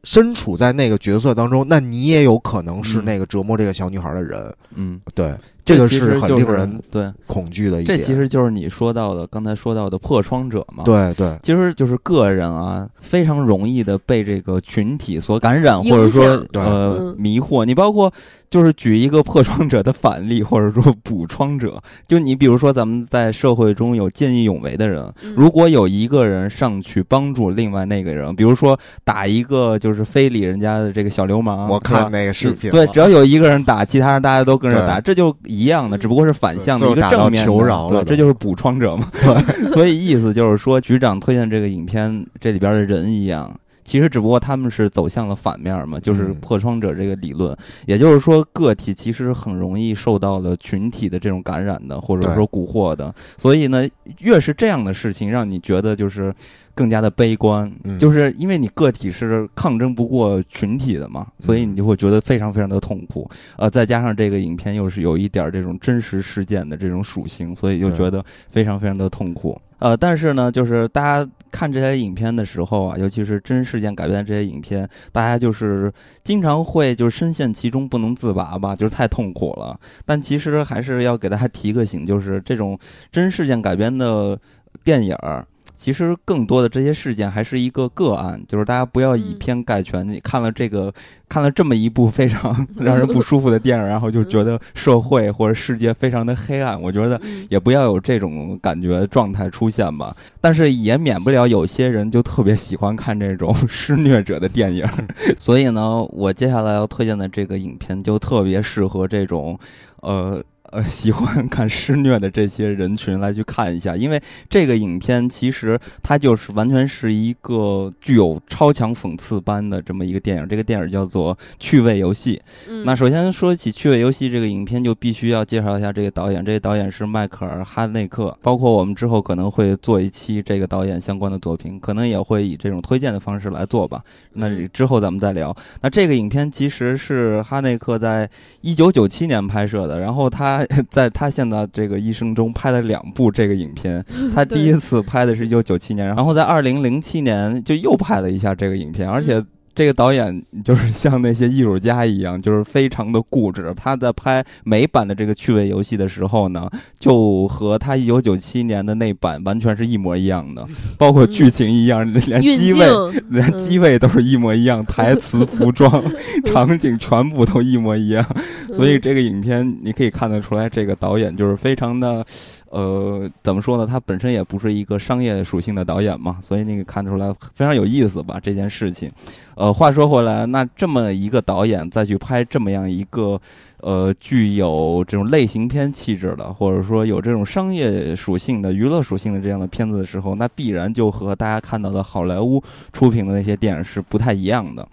身处在那个角色当中，那你也有可能是嗯那个折磨这个小女孩的人。嗯，对，这个其是很实就是令人对，恐惧的一点。这其实就是你说到的刚才说到的破窗者嘛。。对对其实就是个人啊，非常容易的被这个群体所感染，或者说呃嗯迷惑。你包括就是举一个破窗者的反例，或者说补窗者，就你比如说咱们在社会中有见义勇为的人，嗯如果有一个人上去帮助另外那个人，比如说打一个就是非礼人家的这个小流氓，我看那个视频对，只要有一个人打，其他人大家都跟着打，这就一样的，嗯只不过是反向的一个正面求饶了这就是补窗者嘛。对，所以意思就是说，局长推荐这个影片，这里边的人一样。其实只不过他们是走向了反面嘛，就是嗯破窗者这个理论，也就是说个体其实很容易受到了群体的这种感染的，或者说蛊惑的。所以呢，越是这样的事情，让你觉得就是更加的悲观，嗯就是因为你个体是抗争不过群体的嘛，所以你就会觉得非常非常的痛苦。呃，再加上这个影片又是有一点儿这种真实事件的这种属性，所以就觉得非常非常的痛苦。呃，但是呢，就是大家看这些影片的时候啊，尤其是真事件改编的这些影片，大家就是经常会就是深陷其中不能自拔吧，就是太痛苦了。但其实还是要给大家提个醒，就是这种真事件改编的电影儿。其实更多的这些事件还是一个个案，就是大家不要以嗯偏概全。你看了这个，看了这么一部非常 让人 不舒服的电影，然后就觉得社会或者世界非常的黑暗，我觉得嗯也不要有这种感觉状态出现吧。但是也免不了有些人就特别喜欢看这种施虐者的电影，所以呢，我接下来要推荐的这个影片就特别适合这种，呃。呃，喜欢 看施虐的这些人群来去看一下，因为这个影片其实它就是完全是一个具有超强讽刺般的这么一个电影。这个电影叫做《趣味游戏》。嗯那首先说起《趣味游戏》这个影片，就必须要介绍一下这个导演。这个导演是迈克尔·哈内克，包括我们之后可能会做一期这个导演相关的作品，可能也会以这种推荐的方式来做吧。那嗯之后咱们再聊。那这个影片其实是哈内克在一九九七年拍摄的，然后他 在他现在这个一生中拍了两部这个影片。他第一次拍的是一九九七年，然后在二零零七年就又拍了一下这个影片，而且。这个导演就是 像那些艺术家一样，就是非常的固执。他在拍美版的这个趣味游戏的时候呢，就和他一九九七年的那版完全是一模一样的，包括剧情一样，连机位，连嗯机位都是一模一样，台词、服装、场景全部都一模一样。所以这个影片你可以看得出来，这个导演就是非常的，呃，怎么说呢？他本身也不是一个商业属性的导演嘛，所以你可以看出来非常有意思吧这件事情。呃，话说回来，那这么一个导演再去拍这么样一个。呃，具有这种类型片气质的，或者说有这种商业属性的、娱乐属性的这样的片子的时候，那必然就和大家看到的好莱坞出品的那些电影是不太一样的。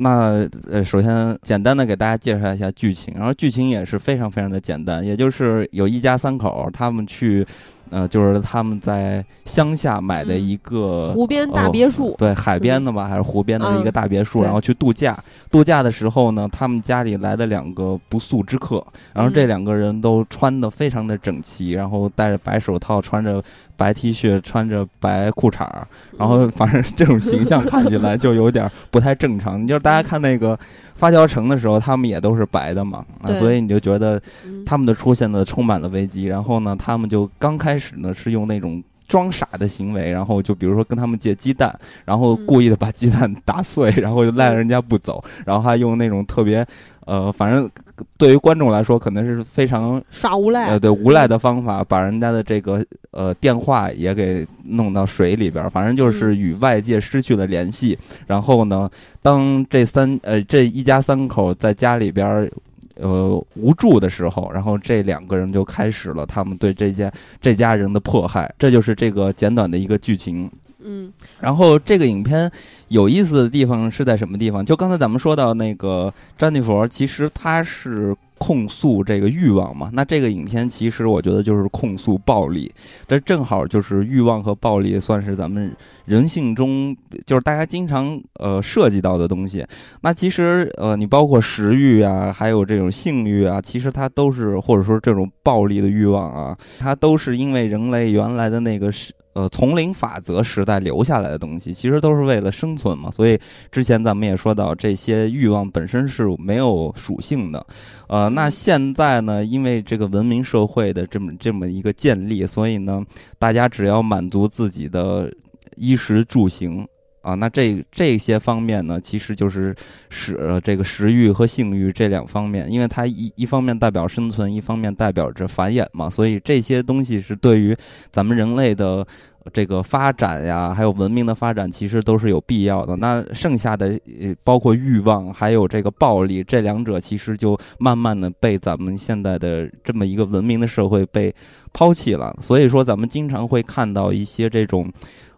那呃，首先简单的给大家介绍一下剧情，然后剧情也是非常非常的简单，也就是有一家三口，他们去，呃，就是他们在乡下买的一个、湖边大别墅哦对，海边的吧，还是湖边的一个嗯大别墅，对然后去度假。度假的时候呢，他们家里来了两个不速之客，然后这嗯两个人都穿的非常的整齐，然后戴着白手套，穿着白 T 恤，穿着白裤衩儿，然后 反正这种形象看起来就有点不太正常。你就是大家看那个发条城的时候，他们也都是白的嘛，啊，所以你就觉得嗯他们的出现呢充满了危机。然后呢，他们就刚开始呢是用那种。装傻的行为，然后就比如说跟他们借鸡蛋，然后嗯故意的把鸡蛋打碎，然后就赖着人家不走，然后还用那种特别，呃，反正对于观众来说可能是非常耍无赖，呃，对无赖的方法，把人家的这个呃电话也给弄到水里边儿，反正就是与外界失去了联系。然后呢，当这三呃这一家三口在家里边儿。呃，无助的时候，然后这两个人就开始了他们对这家这家人的迫害，这就是这个简短的一个剧情。嗯然后这个影片有意思的地方是在什么地方？就刚才咱们说到那个詹妮弗，其实她是控诉这个欲望嘛。那这个影片其实我觉得就是控诉暴力，这正好就是欲望和暴力算是咱们人性中就是大家经常呃涉及到的东西。那其实呃你包括食欲啊，还有这种性欲啊，其实它都是或者说这种暴力的欲望啊，它都是因为人类原来的那个是。呃丛林法则时代留下来的东西，其实都是为了生存嘛。所以之前咱们也说到，这些欲望本身是没有属性的。呃，那现在呢，因为这个文明社会的这么这么一个建立，所以呢，大家只要满足自己的衣食住行。啊，那这这些方面呢，其实就是食这个食欲和性欲这两方面，因为它一一方面代表生存，一方面代表着繁衍嘛，所以这些东西是对于咱们人类的这个发展呀，还有文明的发展，其实都是有必要的。那剩下的呃包括欲望，还有这个暴力，这两者其实就慢慢的被咱们现在的这么一个文明的社会被抛弃了。所以说，咱们经常会看到一些这种。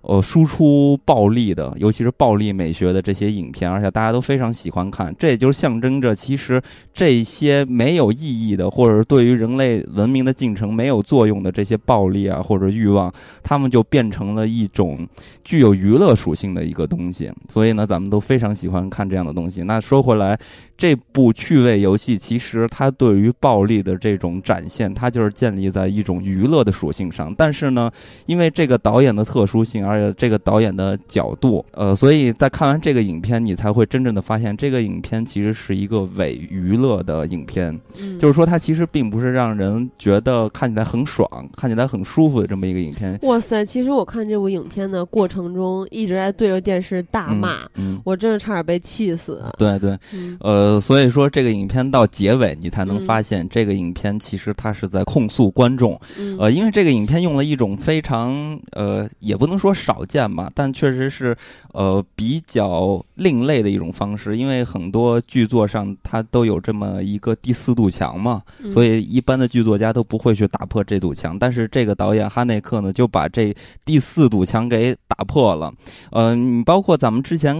呃，输出暴力的，尤其是暴力美学的这些影片，而且大家都非常喜欢看。这也就是象征着，其实这些没有意义的，或者是对于人类文明的进程没有作用的这些暴力啊，或者欲望，他们就变成了一种具有娱乐属性的一个东西。所以呢，咱们都非常喜欢看这样的东西。那说回来。这部趣味游戏其实它对于暴力的这种展现，它就是建立在一种娱乐的属性上。但是呢，因为这个导演的特殊性，啊且这个导演的角度，呃，所以在看完这个影片，你才会真正的发现，这个影片其实是一个伪娱乐的影片。嗯，就是说，它其实并不是让人觉得看起来很爽、看起来很舒服的这么一个影片。哇塞！其实我看这部影片的过程中，一直在对着电视大骂，嗯，我真的差点被气死。对对，呃。所以说，这个影片到结尾，你才能发现，这个影片其实它是在控诉观众。呃，因为这个影片用了一种非常呃，也不能说少见吧，但确实是呃比较另类的一种方式。因为很多剧作上它都有这么一个第四堵墙嘛，所以一般的剧作家都不会去打破这堵墙。但是这个导演哈内克呢，就把这第四堵墙给打破了。嗯，包括咱们之前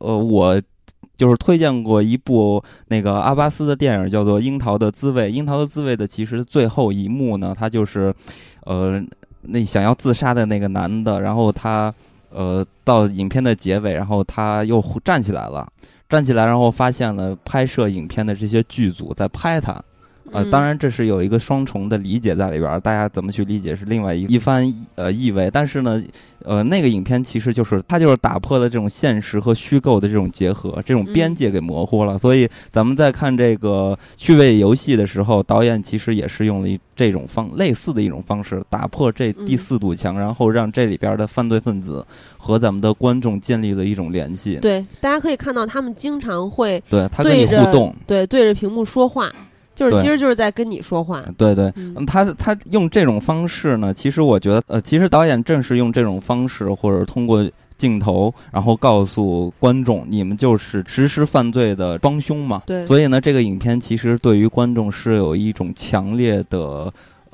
呃我。就是推荐过一部那个阿巴斯的电影，叫做《樱桃的滋味》。樱桃的滋味的其实最后一幕呢，它就是，呃，那想要自杀的那个男的，然后他，呃，到影片的结尾，然后他又站起来了，站起来，然后发现了拍摄影片的这些剧组在拍他。呃，当然这是有一个双重的理解在里边儿，大家怎么去理解是另外一一番呃意味。但是呢，呃，那个影片其实就是它就是打破了这种现实和虚构的这种结合，这种边界给模糊了。所以咱们在看这个趣味游戏的时候，导演其实也是用了一这种方类似的一种方式，打破这第四堵墙，然后让这里边的犯罪分子和咱们的观众建立了一种联系。对，大家可以看到他们经常会对他跟你互动，对对着屏幕说话。就是，其实就是在跟你说话。对对，嗯他他用这种方式呢，其实我觉得，呃，其实导演正是用这种方式，或者通过镜头，然后告诉观众，你们就是实施犯罪的帮凶嘛。对。所以呢，这个影片其实对于观众是有一种强烈的。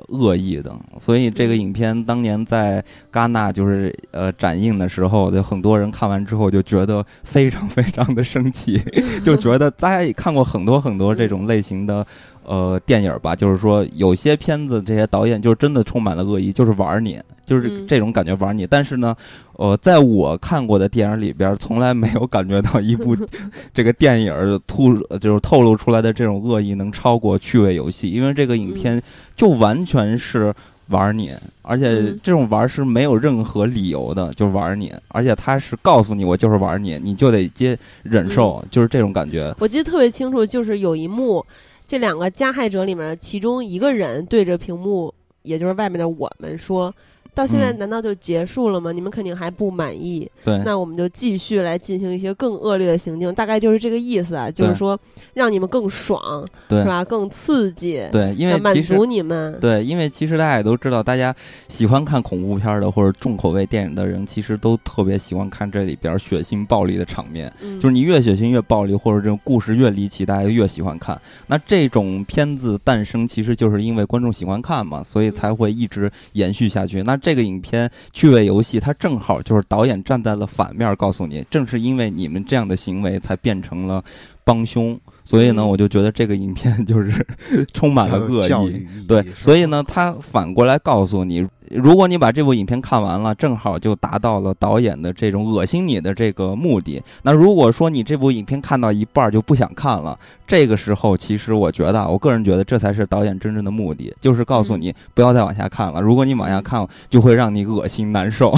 恶意的，所以这个影片当年在戛纳就是呃展映的时候，就很多人看完之后就觉得非常非常的生气，就觉得大家也看过很多很多这种类型的呃电影吧，就是说有些片子这些导演就真的充满了恶意，就是玩你。就是这种感觉玩你，但是呢，呃，在我看过的电影里边，从来没有感觉到一部 这个电影突就是透露出来的这种恶意能超过趣味游戏，因为这个影片就完全是玩你，而且这种玩是没有任何理由的，就玩你，而且他是告诉你我就是玩你，你就得接忍受，就是这种感觉。我记得特别清楚，就是有一幕，这两个加害者里面其中一个人对着屏幕，也就是外面的我们说。到现在难道就结束了吗？你们肯定还不满意。对，那我们就继续来进行一些更恶劣的行径，大概就是这个意思啊，就是说让你们更爽，对是吧？更刺激。对，因为满足你们。对，因为其实大家也都知道，大家喜欢看恐怖片的或者重口味电影的人，其实都特别喜欢看这里边血腥暴力的场面。嗯，就是你越血腥越暴力，或者这种故事越离奇，大家就越喜欢看。那这种片子诞生，其实就是因为观众喜欢看嘛，所以才会一直延续下去。那这个影片趣味游戏，它正好就是导演站在了反面，告诉你，正是因为你们这样的行为，才变成了帮凶。所以呢，我就觉得这个影片 就是充满了恶意。对，所以呢，他反过来告诉你，如果你把这部影片看完了，正好就达到了导演的这种恶心你的这个目的。那如果说你这部影片看到一半就不想看了，这个时候其实我觉得，我个人觉得这才是导演真正的目的，就是告诉你不要再往下看了。如果你往下看，就会让你恶心难受。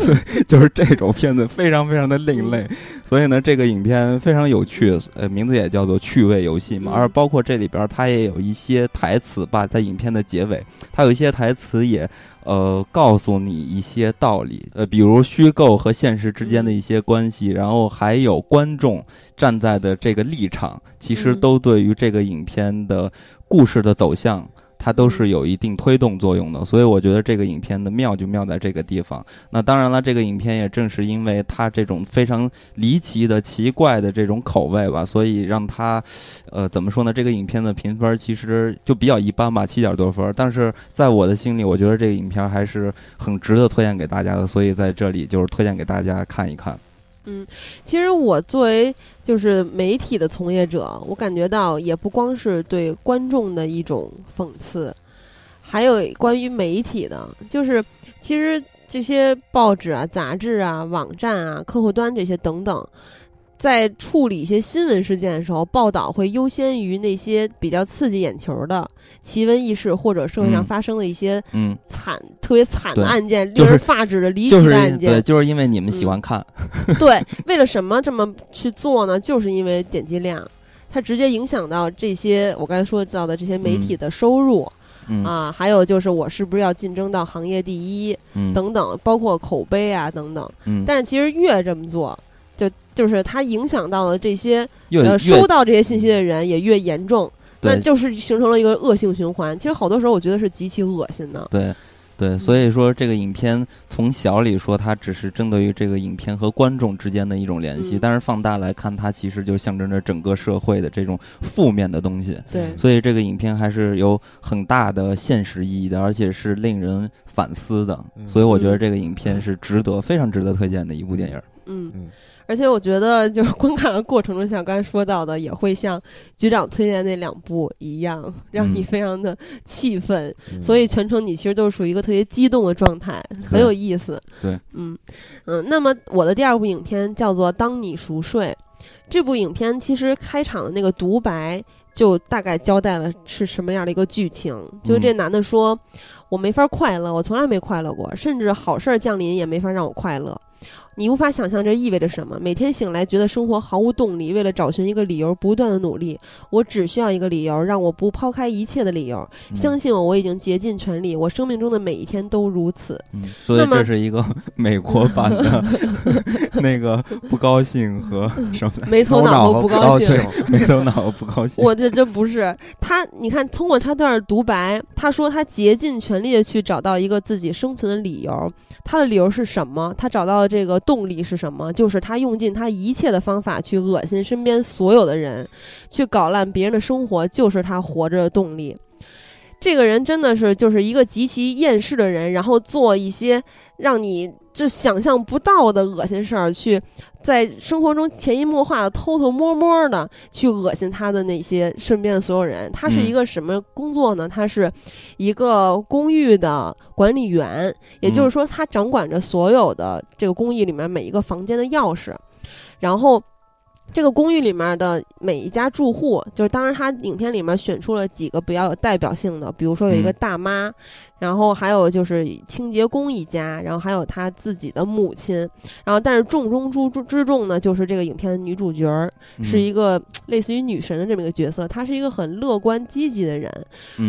所以 就是这种片子非常非常的另类。所以呢，这个影片非常有趣，呃，名字也叫做趣味游戏嘛。而包括这里边，它也有一些台词吧，在影片的结尾，它有一些台词也。呃，告诉你一些道理，呃，比如虚构和现实之间的一些关系，然后还有观众站在的这个立场，其实都对于这个影片的故事的走向。它都是有一定推动作用的，所以我觉得这个影片的妙就妙在这个地方。那当然了，这个影片也正是因为它这种非常离奇的、奇怪的这种口味吧，所以让它，呃，怎么说呢？这个影片的评分其实就比较一般吧，七点多分。但是在我的心里，我觉得这个影片还是很值得推荐给大家的，所以在这里就是推荐给大家看一看。嗯，其实我作为就是媒体的从业者，我感觉到也不光是对观众的一种讽刺，还有关于媒体的，就是其实这些报纸啊、杂志啊、网站啊、客户端这些等等。在处理一些新闻事件的时候，报道会优先于那些比较刺激眼球的奇闻异事，或者社会上发生的一些嗯惨、特别惨的案件，令人发指的离奇的案件。对，就是因为你们喜欢看。对，为了什么这么去做呢？就是因为点击量，它直接影响到这些我刚才说到的这些媒体的收入啊，还有就是我是不是要竞争到行业第一等等，包括口碑啊等等。但是其实越这么做。就就是它影响到了这些呃收到这些信息的人也越严重，那就是形成了一个恶性循环。其实好多时候我觉得是极其恶心的。对，对，所以说这个影片从小里说它只是针对于这个影片和观众之间的一种联系，但是放大来看，它其实就象征着整个社会的这种负面的东西。对，所以这个影片还是有很大的现实意义的，而且是令人反思的。所以我觉得这个影片是值得非常值得推荐的一部电影。嗯嗯。而且我觉得，就是观看的过程中，像刚才说到的，也会像局长推荐那两部一样，让你非常的气愤。所以全程你其实都是属于一个特别激动的状态，很有意思。对，嗯嗯。那么我的第二部影片叫做《当你熟睡》，这部影片其实开场的那个独白就大概交代了是什么样的一个剧情。就是这男的说：“我没法快乐，我从来没快乐过，甚至好事儿降临也没法让我快乐。”你无法想象这意味着什么。每天醒来觉得生活毫无动力，为了找寻一个理由不断的努力。我只需要一个理由，让我不抛开一切的理由。相信我，我已经竭尽全力。我生命中的每一天都如此。嗯，所以这是一个 美国版的 那个不高兴和什么没头脑和不高兴，没头脑和不高兴。我这这不是他。你看，通过他段独白，他说他竭尽全力的去找到一个自己生存的理由。他的理由是什么？他找到了这个。动力是什么？就是他用尽他一切的方法去恶心身边所有的人，去搞烂别人的生活，就是他活着的动力。这个人真的是就是一个极其厌世的人，然后做一些让你就想象不到的恶心事儿，去在生活中潜移默化的偷偷摸摸的去恶心他的那些身边的所有人。他是一个什么工作呢？他是一个公寓的管理员，也就是说，他掌管着所有的这个公寓里面每一个房间的钥匙，然后。这个公寓里面的每一家住户，就是当然他影片里面选出了几个比较有代表性的，比如说有一个大妈。然后还有就是清洁工一家，然后还有他自己的母亲，然后但是重中之之重呢，就是这个影片的女主角儿是一个类似于女神的这么一个角色，她是一个很乐观积极的人，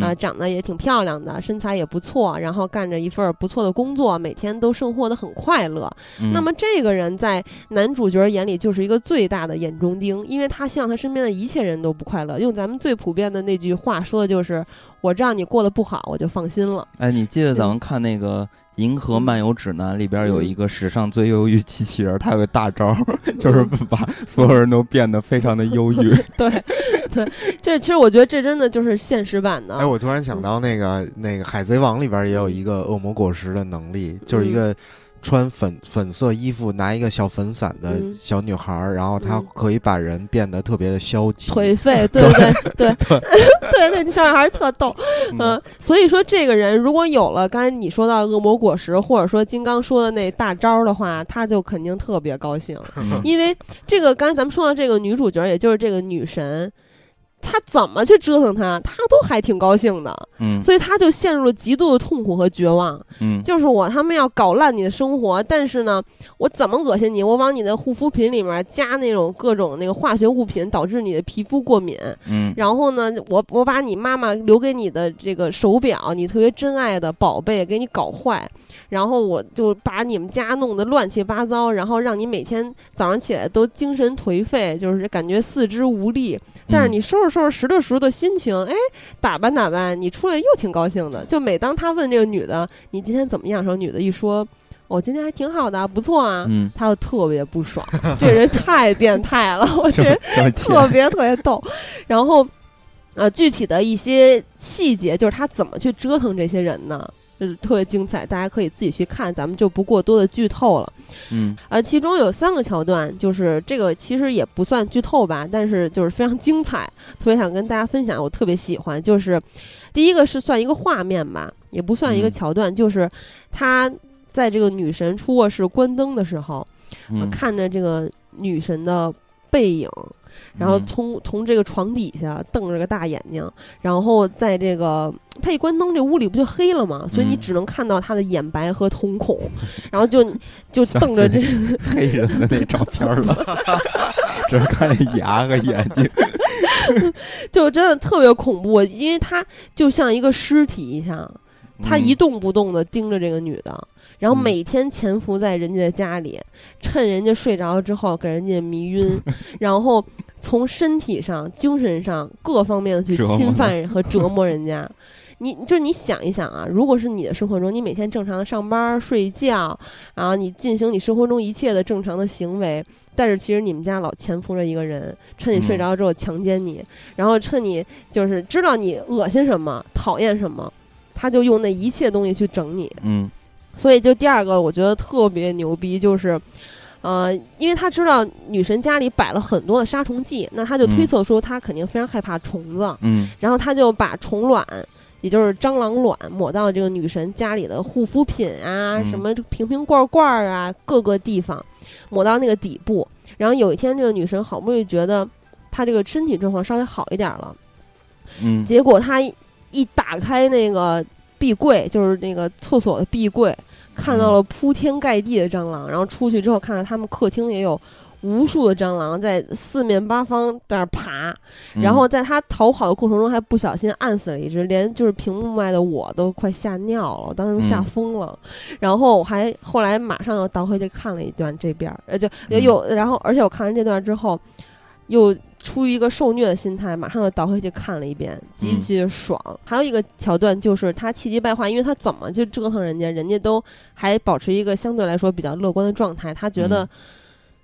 啊，长得也挺漂亮的，身材也不错，然后干着一份不错的工作，每天都生活的很快乐。那么这个人在男主角眼里就是一个最大的眼中钉，因为他希望他身边的一切人都不快乐。用咱们最普遍的那句话说的就是。我知道你过得不好，我就放心了。哎，你记得咱们看那个《银河漫游指南》里边有一个史上最忧郁机器人，他有个大招，就是把所有人都变得非常的忧郁。对，对，这其实我觉得这真的就是现实版的。哎，我突然想到那个那个《海贼王》里边也有一个恶魔果实的能力，就是一个穿粉粉色衣服，拿一个小粉伞的嗯。小女孩儿，然后她嗯。可以把人变得特别的消极。颓废，对对对对对。对，那 小女孩特逗，嗯，所以说这个人如果有了刚才你说到恶魔果实，或者说金刚说的那大招儿的话，他就肯定特别高兴，嗯。因为这个刚才咱们说到这个女主角，也就是这个女神。她怎么去折腾他，他都还挺高兴的，嗯所以他就陷入了极度的痛苦和绝望。嗯就是我他们要搞烂你的生活，但是呢，我怎么恶心你？我往你的护肤品里面加那种各种那个化学物品，导致你的皮肤过敏。嗯然后呢，我我把你妈妈留给你的这个手表，你特别珍爱的宝贝，给你搞坏。然后我就把你们家弄得乱七八糟，然后让你每天早上起来都精神颓废，就是感觉四肢无力。但是你收拾收拾拾掇拾掇心情，哎，打扮打扮，你出来又挺高兴的。就每当他问这个女的你今天怎么样时候，女的一说我、今天还挺好的，不错啊，嗯，他就特别不爽，这人太变态了，我 这人 特别特别逗。然后，呃，具体的一些细节，就是他怎么去折腾这些人呢？就是特别精彩，大家可以自己去看，咱们就不过多的剧透了。嗯呃，其中有三个桥段，就是这个其实也不算剧透吧，但是就是非常精彩，特别想跟大家分享，我特别喜欢。就是第一个是算一个画面吧，也不算一个嗯桥段，就是他在这个女神出卧室关灯的时候，嗯，看着这个女神的背影，然后嗯从从这个床底下瞪着个大眼睛，然后在这个他一关灯，这屋里不就黑了吗？所以你嗯只能看到他的眼白和瞳孔，然后就就瞪着起这黑人的那照片了，只是看见牙和眼睛。就真的特别恐怖，因为他就像一个尸体一样，他一嗯动不动的盯着这个女的，然后嗯每天潜伏在人家的家里，趁人家睡着之后给人家迷晕，然后从身体上、精神上各方面的去侵犯和折磨人家。你就是你想一想啊，如果是你的生活中，你每天正常的上班、睡觉，然后你进行你生活中一切的正常的行为，但是其实你们家老潜伏着一个人，趁你睡嗯着之后强奸你，然后趁你就是知道你恶心什么、讨厌什么，他就用那一切东西去整你。嗯所以就第二个，我觉得特别牛逼，就是。呃，因为他知道女神家里摆了很多的杀虫剂，那他就推嗯测说他肯定非常害怕虫子，嗯然后他就把虫卵，也就是蟑螂卵，抹到这个女神家里的护肤品啊、嗯什么瓶瓶罐罐儿啊各个地方，抹到那个底部。然后有一天，这个女神好不容易觉得她这个身体状况稍微好一点了，嗯结果她一一打开那个壁柜，就是那个厕所的壁柜，看到了铺天盖地的蟑螂。然后出去之后，看到他们客厅也有无数的蟑螂在四面八方在那儿爬。嗯然后在他逃跑的过程中，还不小心按死了一只，连就是屏幕外的我都快吓尿了，我当时都吓嗯疯了。然后我还后来马上又倒回去看了一段这边儿，呃，就嗯有，然后而且我看完这段之后，又出于一个受虐的心态，马上又倒回去看了一遍，极嗯其的爽。还有一个桥段就是他气急败坏，因为他怎么就折腾人家，人家都还保持一个相对来说比较乐观的状态，他觉得嗯。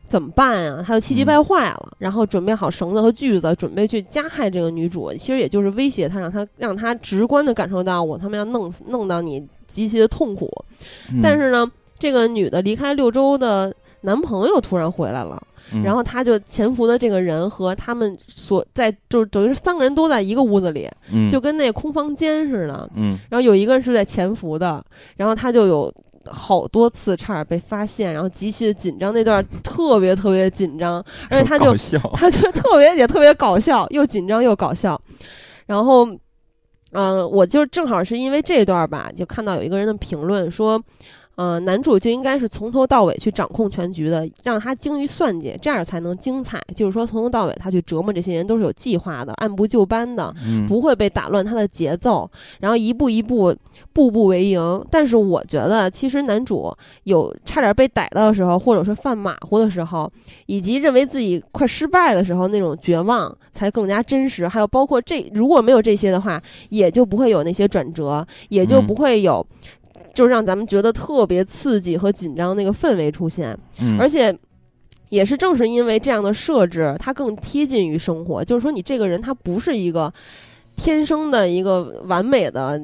怎么办啊？他就气急败坏了，然后准备好绳子和锯子，准备去加害这个女主。其实也就是威胁她，让她让她直观的感受到我他妈要弄死弄到你极其的痛苦。嗯但是呢，这个女的离开六周的男朋友突然回来了，嗯然后她就潜伏的这个人和他们所在，就等于是三个人都在一个屋子里，嗯就跟那空房间似的。嗯然后有一个人是在潜伏的，然后他就有好多次差点被发现，然后极其的紧张，那段特别特别紧张，而且他就他就特别也特别搞笑，又紧张又搞笑。然后，嗯、我就正好是因为这段吧，就看到有一个人的评论说。呃，男主就应该是从头到尾去掌控全局的，让他精于算计，这样才能精彩。就是说，从头到尾他去折磨这些人都是有计划的，按部就班的，嗯不会被打乱他的节奏，然后一步一步，步步为营。但是我觉得，其实男主有差点被逮到的时候，或者是犯马虎的时候，以及认为自己快失败的时候那种绝望，才更加真实。还有包括这如果没有这些的话，也就不会有那些转折，也就嗯不会有。就让咱们觉得特别刺激和紧张那个氛围出现，嗯而且也是正是因为这样的设置，它更贴近于生活。就是说，你这个人他不是一个天生的一个完美的，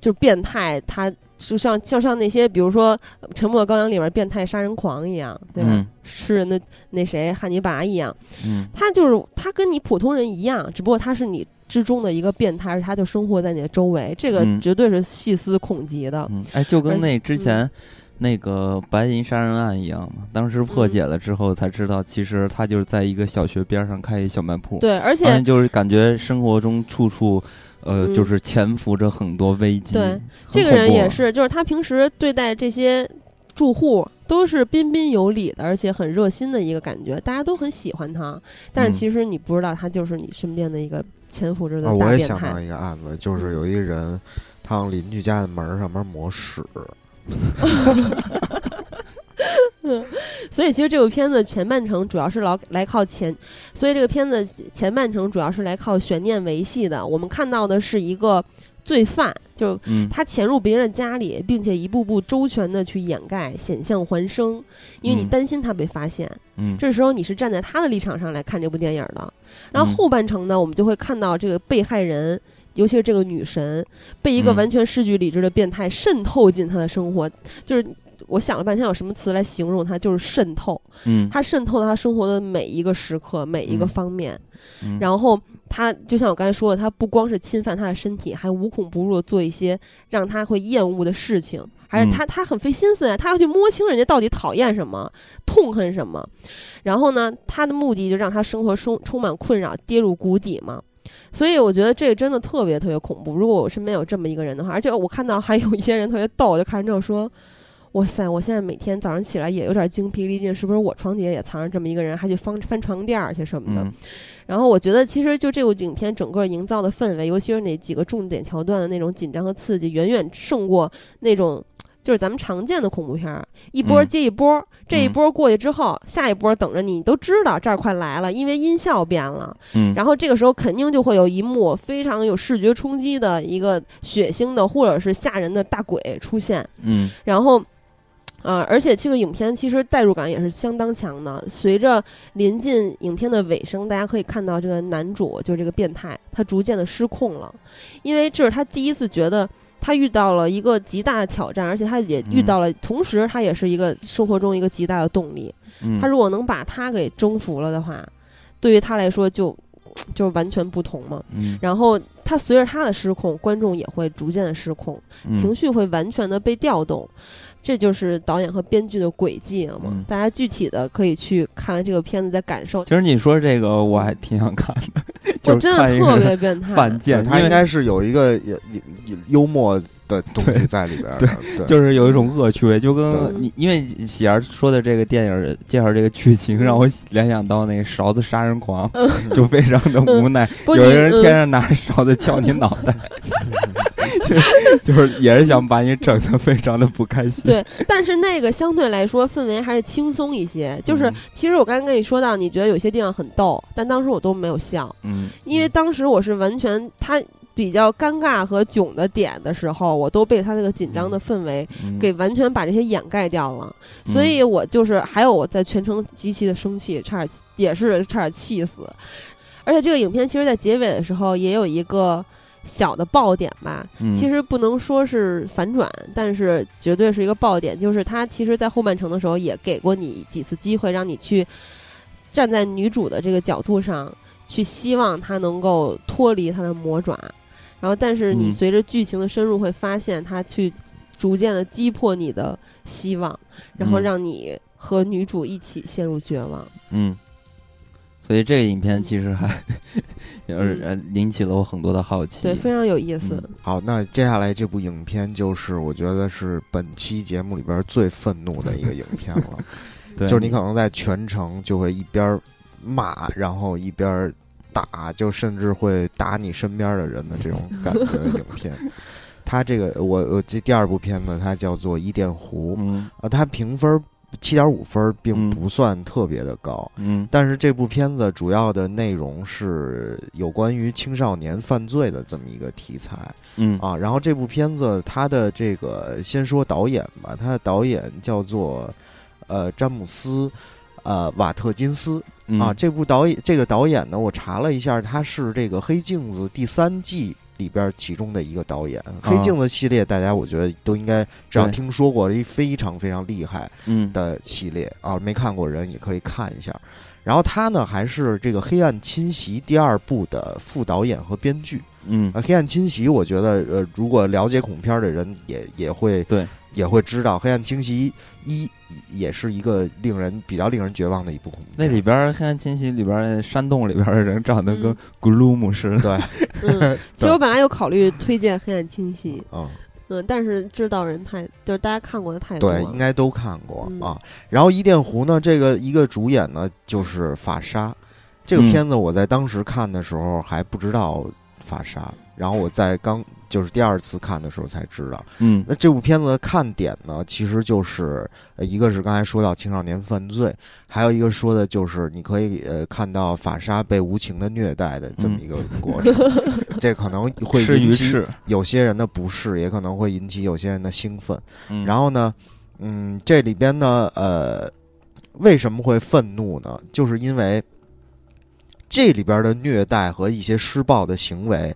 就是变态，他就像就像那些比如说《沉默的羔羊》里面变态杀人狂一样，对吧？嗯吃人的那谁汉尼拔一样，嗯他就是他跟你普通人一样，只不过他是你之中的一个变态，而他就生活在你的周围，这个嗯绝对是细思恐极的。嗯，哎，就跟那之前嗯那个白银杀人案一样嘛，当时破解了之后才知道，其实他就是在一个小学边上开一小卖铺，对，而而且就是感觉生活中处处。呃，嗯就是潜伏着很多危机。对这个人也是，就是他平时对待这些住户都是彬彬有礼的，而且很热心的一个感觉，大家都很喜欢他。但是嗯其实你不知道，他就是你身边的一个潜伏着的变我也想到。一个案子，就是有一个人，他往邻居家的门儿上面抹屎，所以其实这部片子前半程主要是老来靠前，所以这个片子前半程主要是来靠悬念维系的。我们看到的是一个罪犯，就是嗯他潜入别人的家里，并且一步步周全的去掩盖、险象环生，因为你嗯担心他被发现。嗯这时候你是站在他的立场上来看这部电影的。然后嗯后半程呢，我们就会看到这个被害人，尤其是这个女神，被一个嗯完全失去理智的变态渗透进她的生活，就是。我想了半天，有什么词来形容她？就是渗透，嗯，她渗透了她生活的每一个时刻、每一个嗯方面。嗯然后她就像我刚才说的，他不光是侵犯他的身体，还无孔不入的做一些让他会厌恶的事情。而且嗯她她很费心思啊，他要去摸清人家到底讨厌什么、痛恨什么。然后呢，他的目的就让他生活充充满困扰，跌入谷底嘛。所以我觉得这个真的特别特别恐怖。如果我身边有这么一个人的话，而且我看到还有一些人特别逗，我就看完之后说。哇塞！我现在每天早上起来也有点精疲力尽，是不是我床底下也藏着这么一个人，还去翻翻床垫儿去什么的？嗯然后我觉得，其实就这部影片整个营造的氛围，尤其是那几个重点桥段的那种紧张和刺激，远远胜过那种就是咱们常见的恐怖片儿，一波嗯接一波。这一波过去之后，下一波等着你，你都知道这儿快来了，因为音效变了。嗯，然后这个时候肯定就会有一幕非常有视觉冲击的一个血腥的或者是吓人的大鬼出现。嗯然后，呃，而且这个影片其实代入感也是相当强的。随着临近影片的尾声，大家可以看到这个男主就是这个变态，他逐渐的失控了，因为这是他第一次觉得。他遇到了一个极大的挑战，而且他也遇到了，同时他也是一个生活中一个极大的动力。嗯，他如果能把他给征服了的话，对于他来说就就完全不同嘛。嗯然后他随着他的失控，观众也会逐渐的失控，嗯情绪会完全的被调动，这就是导演和编剧的轨迹了嘛。嗯大家具体的可以去看完这个片子再感受。其实你说这个我还挺想看的，就真的特别变态，犯贱，他应该是有一个幽默的东西在里边儿的，对，就是有一种恶趣味，就跟你因为喜儿说的这个电影介绍这个剧情，嗯让我联想到那个勺子杀人狂，嗯就非常的无奈，不有你嗯人天上拿着勺子敲你脑袋，就就是也是想把你整的非常的不开心。对，但是那个相对来说氛围还是轻松一些。就是嗯其实我刚刚跟你说到，你觉得有些地方很逗，但当时我都没有笑，嗯，因为当时我是完全他比较尴尬和囧的点的时候，我都被他那个紧张的氛围嗯给完全把这些掩盖掉了。嗯所以我就是还有我在全程极其的生气，差点也是差点气死。而且这个影片其实，在结尾的时候也有一个小的爆点吧，嗯其实不能说是反转，但是绝对是一个爆点。就是他其实，在后半程的时候也给过你几次机会，让你去站在女主的这个角度上去，希望她能够脱离她的魔爪。然后，但是你嗯随着剧情的深入，会发现他去逐渐的击破你的希望，然后嗯让你和女主一起陷入绝望。嗯，所以这个影片其实还 就是呃引起了我很多的好奇。对，非常有意思。嗯好，那接下来这部影片就是我觉得是本期节目里边最愤怒的一个影片了，对，就是你可能在全程就会一边骂，然后一边打，就甚至会打你身边的人的这种感觉的影片。它这个我我这第二部片子，它叫做《伊甸湖》嗯啊，它评分七点五分，并嗯不算特别的高。嗯但是这部片子主要的内容是有关于青少年犯罪的这么一个题材嗯啊。然后这部片子它的这个先说导演吧，它的导演叫做呃詹姆斯呃瓦特金斯嗯啊。这部导演这个导演呢，我查了一下，他是这个《黑镜子》第三季里边其中的一个导演。黑镜的系列，大家我觉得都应该只要听说过，一非常非常厉害嗯的系列啊，没看过人也可以看一下。然后他呢，还是这个《黑暗侵袭》第二部的副导演和编剧。嗯呃，《黑暗侵袭》，我觉得呃，如果了解恐怖片的人也也会对也会知道，《黑暗侵袭一》也是一个令人比较令人绝望的一部恐怖片。那里边儿《黑暗侵袭》里边山洞里边儿的人长得跟嗯咕噜姆似的。对，嗯，其实我本来有考虑推荐《黑暗侵袭》，嗯，嗯，但是知道人太就是大家看过的太多，对，应该都看过、嗯啊。然后《伊甸湖》呢，这个一个主演呢就是法沙。这个嗯片子我在当时看的时候还不知道法沙，然后我在刚就是第二次看的时候才知道。嗯那这部片子的看点呢，其实就是呃，一个是刚才说到青少年犯罪，还有一个说的就是你可以呃看到法沙被无情的虐待的这么一个过程，这可能会引起。有些人的不适，也可能会引起有些人的兴奋。嗯然后呢，嗯，这里边呢，呃，为什么会愤怒呢？就是因为这里边的虐待和一些施暴的行为，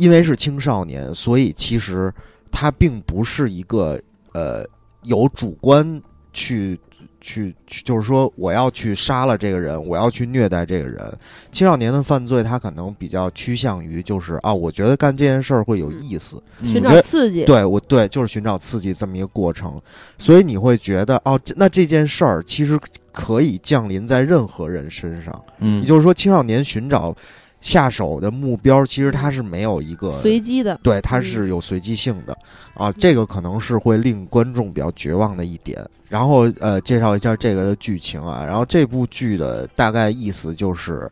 因为是青少年，所以其实他并不是一个呃有主观去。去去，就是说，我要去杀了这个人，我要去虐待这个人。青少年的犯罪，他可能比较趋向于，就是啊，我觉得干这件事儿会有意思，寻找刺激，对我对，就是寻找刺激这么一个过程，所以你会觉得哦，这那这件事儿其实可以降临在任何人身上，嗯也就是说，青少年寻找下手的目标，其实它是没有一个随机的，对，它是有随机性的啊，这个可能是会令观众比较绝望的一点。然后呃，介绍一下这个的剧情啊，然后这部剧的大概意思就是。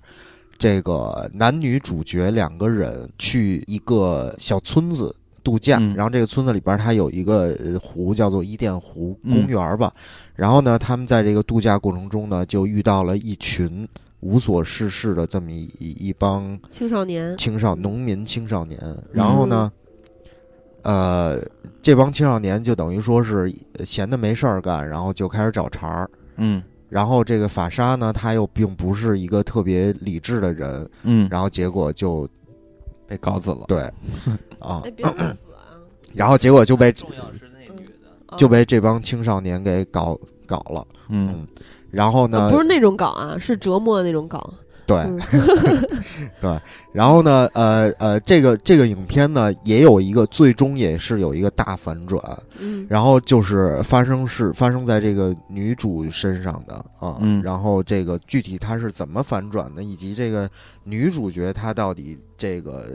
这个男女主角两个人去一个小村子度假，嗯然后这个村子里边它有一个呃湖，叫做伊甸湖嗯公园吧。然后呢，他们在这个度假过程中呢，就遇到了一群无所事事的这么一一一帮青少年，青少农民青少年，然后呢，呃，这帮青少年就等于说是闲的没事儿干，然后就开始找茬儿。嗯然后这个法沙呢，他又并不是一个特别理智的人，嗯，然后结果就被搞死了。对啊哎，，别死啊！然后结果就被重要是那女的。啊就被这帮青少年给搞搞了。嗯然后呢呃，不是那种搞啊，是折磨的那种搞。对，嗯。然后呢，呃呃，这个这个影片呢，也有一个最终也是有一个大反转，嗯，然后就是发生是发生在这个女主身上的啊，嗯。然后这个具体她是怎么反转的，以及这个女主角她到底这个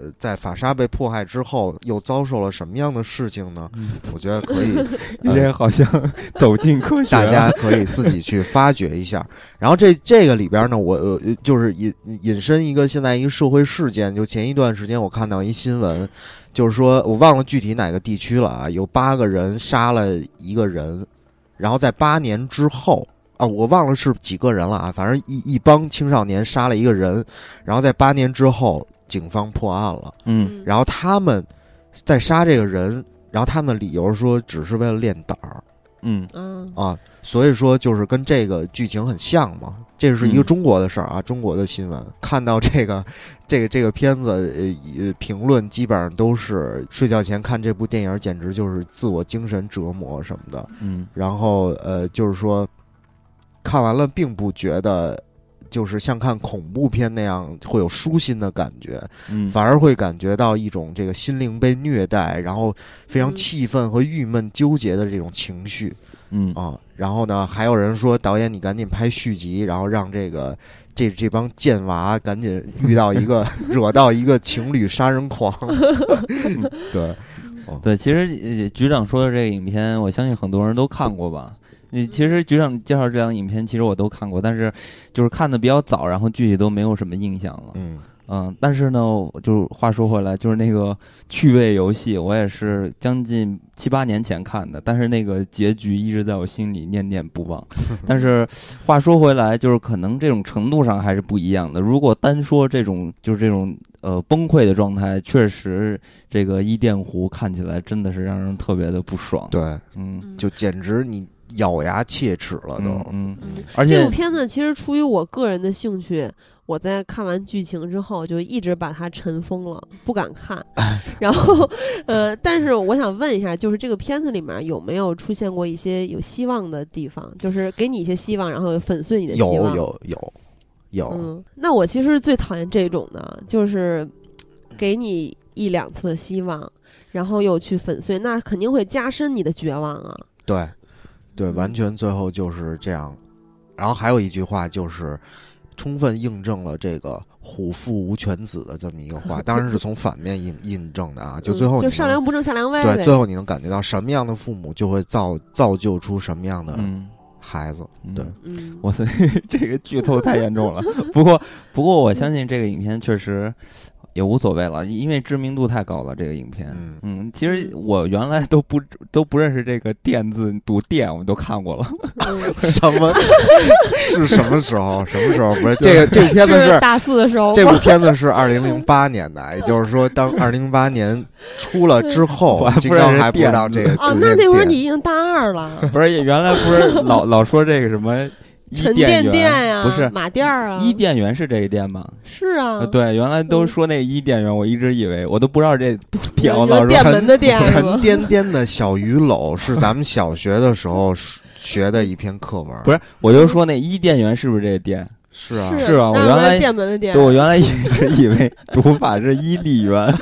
呃在法沙被迫害之后又遭受了什么样的事情呢？嗯，我觉得可以，你这好像走进科学。大家可以自己去发掘一下。然后这这个里边呢，我呃就是引引申一个现在一个社会事件，就前一段时间我看到一新闻，就是说我忘了具体哪个地区了啊，有八个人杀了一个人，然后在八年之后。啊，我忘了是几个人了啊，反正一一帮青少年杀了一个人，然后在八年之后，警方破案了。嗯然后他们在杀这个人，然后他们的理由说只是为了练胆儿。嗯嗯啊，所以说就是跟这个剧情很像嘛。这是一个嗯中国的事儿啊，中国的新闻。看到这个，这个这个片子，呃，呃评论基本上都是睡觉前看这部电影，简直就是自我精神折磨什么的。嗯然后呃，就是说看完了并不觉得。就是像看恐怖片那样会有舒心的感觉，嗯，反而会感觉到一种这个心灵被虐待，然后非常嗯气愤和郁闷纠结的这种情绪。嗯啊，然后呢，还有人说导演你赶紧拍续集，然后让这个这这帮贱娃赶紧遇到一个 惹到一个情侣杀人狂。对，对，其实呃局长说的这个影片，我相信很多人都看过吧。你其实局长介绍这档影片，其实我都看过，但是就是看的比较早，然后具体都没有什么印象了。嗯嗯，但是呢，就是话说回来，就是那个趣味游戏，我也是将近七八年前看的，但是那个结局一直在我心里念念不忘。但是话说回来，就是可能这种程度上还是不一样的。如果单说这种就是这种呃崩溃的状态，确实这个伊甸湖看起来真的是让人特别的不爽。，对，嗯，嗯就简直你咬牙切齿了都。嗯而且这部片子其实出于我个人的兴趣，我在看完剧情之后，就一直把它尘封了，不敢看。然后，呃，但是我想问一下，就是这个片子里面有没有出现过一些有希望的地方？就是给你一些希望，然后粉碎你的希有望。有有有，嗯，那我其实最讨厌这种的，就是给你一两次希望，然后又去粉碎，那肯定会加深你的绝望啊。对对，完全最后就是这样。然后还有一句话就是。充分印证了这个“虎父无犬子”的这么一个话，当然是从反面印印证的啊。就最后就上梁不正下梁歪。对，最后你能感觉到什么样的父母就会造造就出什么样的孩子。对，嗯，哇塞，这个剧透太严重了。不过，不过我相信这个影片确实。也无所谓了，因为知名度太高了。这个影片，嗯，其实我原来都不都不认识这个“电”字，读“电”，我们都看过了。什么？是什么时候？什么时候？不是这个这部片子是大四的时候。这部片子是二零零八年的，也就是说，当 二零零八年出了之后，金刚还不知道这个。哦，那那会儿你已经大二了。不是，原来不是老老说这个什么？沉甸甸呀，不是马甸儿啊？伊甸园是这个店吗？是啊，对，原来都说那伊甸园，我一直以为我都不知道这 店。店门的店，沉甸甸的小鱼篓是咱们小学的时候 学的一篇课文。不是，我就说那伊甸园是不是这个店？是啊，是啊，我原来店门的店，对我原来一直以为读法是伊利园。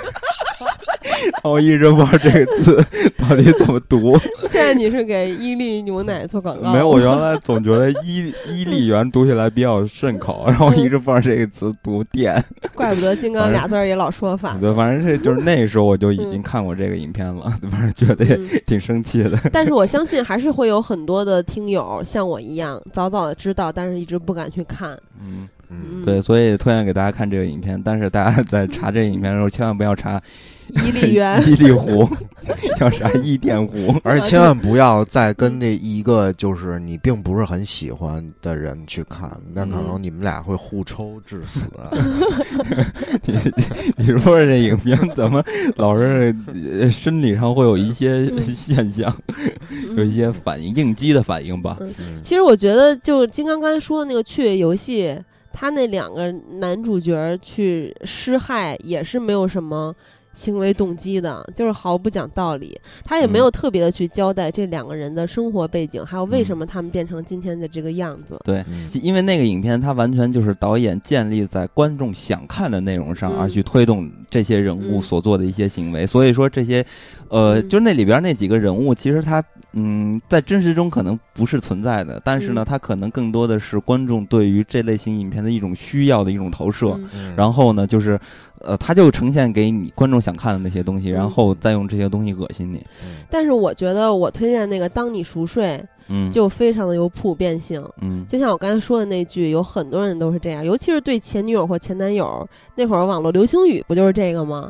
我一直不知道这个字到底怎么读。现在你是给伊利牛奶做广告？没有，我原来总觉得伊伊利园读起来比较顺口，然后一直不知道这个词读电。怪不得金刚俩字儿也老说反。对，反正这就是那时候我就已经看过这个影片了，反正觉得也挺生气的。但是我 相信还是会有很多的听友像我一样早早的知道，但是一直不敢去看。嗯嗯，对，所以推荐给大家看这个影片。但是大家在查这个影片的时候，千万不要查。伊利园、伊利湖，叫啥？伊甸湖，而且千万不要再跟那一个就是你并不是很喜欢的人去看，那可能你们俩会互抽致死。你你说这影片怎么老是生理上会有一些现象，有一些反应，应激的反应吧？其实我觉得，就金刚刚才说的那个趣味游戏，他那两个男主角去施害也是没有什么。行为动机的，就是毫不讲道理。他也没有特别的去交代这两个人的生活背景，还有为什么他们变成今天的这个样子。对，因为那个影片它完全就是导演建立在观众想看的内容上，而去推动这些人物所做的一些行为。所以说这些，呃，就是那里边那几个人物，其实他嗯，在真实中可能不是存在的，但是呢，它可能更多的是观众对于这类型影片的一种需要的一种投射。然后呢，就是。呃，它就呈现给你观众想看的那些东西，然后再用这些东西恶心你。但是我觉得我推荐那个《当你熟睡》，嗯，就非常的有普遍性。嗯，就像我刚才说的那句，有很多人都是这样，尤其是对前女友或前男友。那会儿网络流行语不就是这个吗？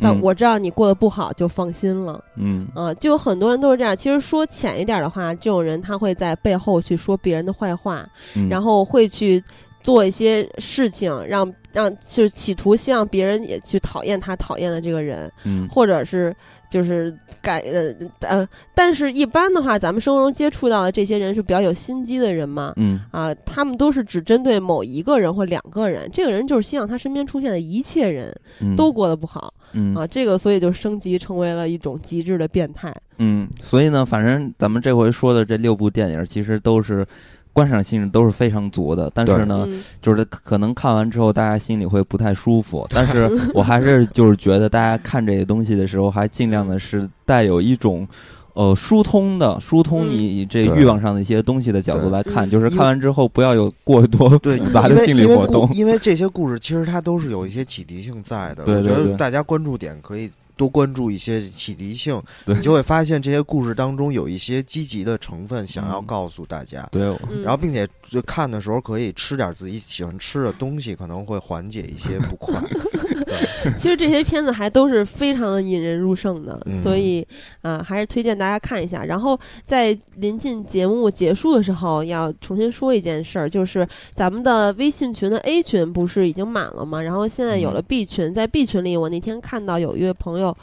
那我知道你过得不好，就放心了。嗯，啊，就有很多人都是这样。其实说浅一点的话，这种人他会在背后去说别人的坏话，然后会去。做一些事情，让让就企图希望别人也去讨厌他讨厌的这个人，嗯，或者是就是改呃呃，但是一般的话，咱们生活中接触到的这些人是比较有心机的人嘛，嗯。啊，他们都是只针对某一个人或两个人，这个人就是希望他身边出现的一切人都过得不好，嗯啊，这个所以就升级成为了一种极致的变态，嗯，所以呢，反正咱们这回说的这六部电影其实都是。观赏性都是非常足的，但是呢，就是可能看完之后大家心里会不太舒服。但是我还是就是觉得大家看这些东西的时候，还尽量的是带有一种呃疏通的、疏通你这欲望上的一些东西的角度来看。就是看完之后不要有过多复杂的心理活动，因为这些故事其实它都是有一些启迪性在的。我觉得大家关注点可以。多关注一些启迪性，你就会发现这些故事当中有一些积极的成分，想要告诉大家。对，然后并且就看的时候可以吃点自己喜欢吃的东西，可能会缓解一些不快。其实这些片子还都是非常的引人入胜的，所以啊，还是推荐大家看一下。然后在临近节目结束的时候，要重新说一件事儿，就是咱们的微信群的 A 群不是已经满了吗？然后现在有了 B 群，在 B 群里，我那天看到有一位朋友。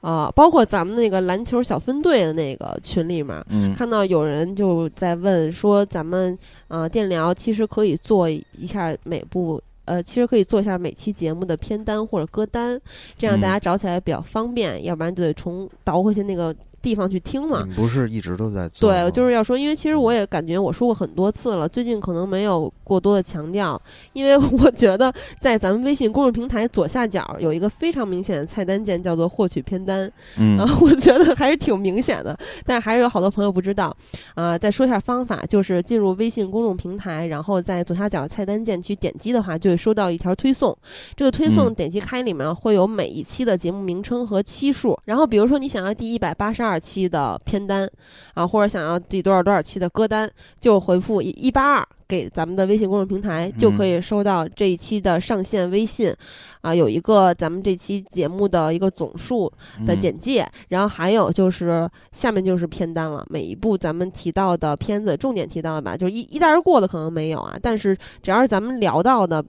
啊，包括咱们那个篮球小分队的那个群里面，看到有人就在问说，咱们呃电疗其实可以做一下每部呃，其实可以做一下每期节目的片单或者歌单，这样大嗯。家找起来比较方便，要不然就得重倒回去那个地方去听嘛不是一直都在做？对，就是要说，因为其实我也感觉我说过很多次了，最近可能没有过多的强调，因为我觉得在咱们微信公众平台左下角有一个非常明显的菜单键，叫做获取片单，嗯啊，我觉得还是挺明显的，但是还是有好多朋友不知道。啊、再说一下方法，就是进入微信公众平台，然后在左下角菜单键去点击的话，就会收到一条推送。这个推送嗯点击开里面会有每一期的节目名称和期数，然后比如说你想要第一百八十二期的片单啊，或者想要第多少多少期的歌单，就回复一一八二。给咱们的微信公众平台，就可以收到这一期的上线微信，啊，有一个咱们这期节目的一个总数，的嗯。简介，然后还有就是下面就是片单了。每一部咱们提到的片子，重点提到的吧，就是一一带而过的可能没有啊，但是只要是咱们聊到的，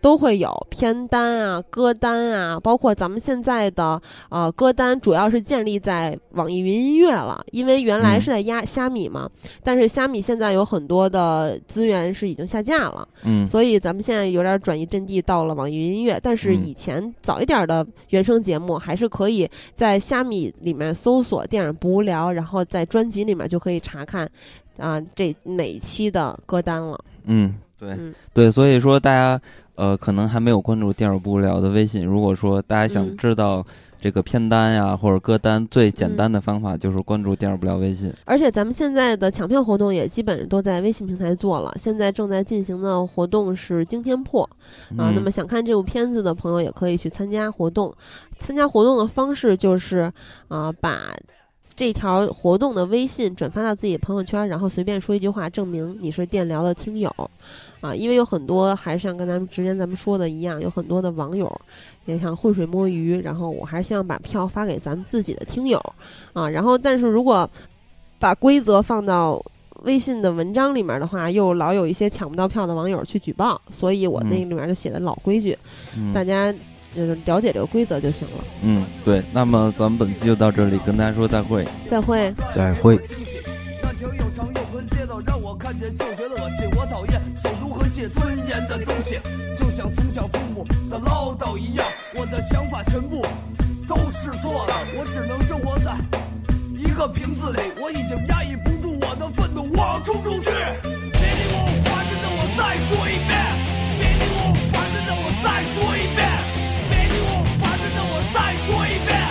都会有片单啊、歌单啊，包括咱们现在的呃歌单，主要是建立在网易云音乐了，因为原来嗯。是在压虾米嘛，但是虾米现在有很多的资源是已经下架了。嗯所以咱们现在有点转移阵地到了网易云音乐，但是嗯以前早一点的原声节目还是可以在虾米里面搜索“电影不无聊”，然后在专辑里面就可以查看啊、这哪一期的歌单了。嗯，对嗯对，所以说大家呃可能还没有关注电影不无聊的微信，如果说大家想嗯知道这个片单呀、或者歌单，最简单的方法就是关注电影不聊微信。而且咱们现在的抢票活动也基本上都在微信平台做了，现在正在进行的活动是惊天破啊。嗯那么想看这部片子的朋友也可以去参加活动。参加活动的方式就是啊、把这条活动的微信转发到自己的朋友圈，然后随便说一句话，证明你是电聊的听友啊。因为有很多还是像跟咱们之前咱们说的一样，有很多的网友也想浑水摸鱼，然后我还是希望把票发给咱们自己的听友啊。然后，但是如果把规则放到微信的文章里面的话，又老有一些抢不到票的网友去举报，所以我那里面就写的老规矩，嗯大家就是了解这个规则就行了。嗯，对。那么咱们本期就到这里，跟大家说再会。再会。再会。半条又长又宽街道，让我看见就觉得恶心。我讨厌首都和写尊严的东西，就像从小父母的唠叨一样，我的想法全部都是错的。我只能生活在一个瓶子里，我已经压抑不住我的愤怒，我要冲出去。别理我，烦着的我再说一遍。别理我，烦着的我再说一遍。别理我，烦着的我再说一遍。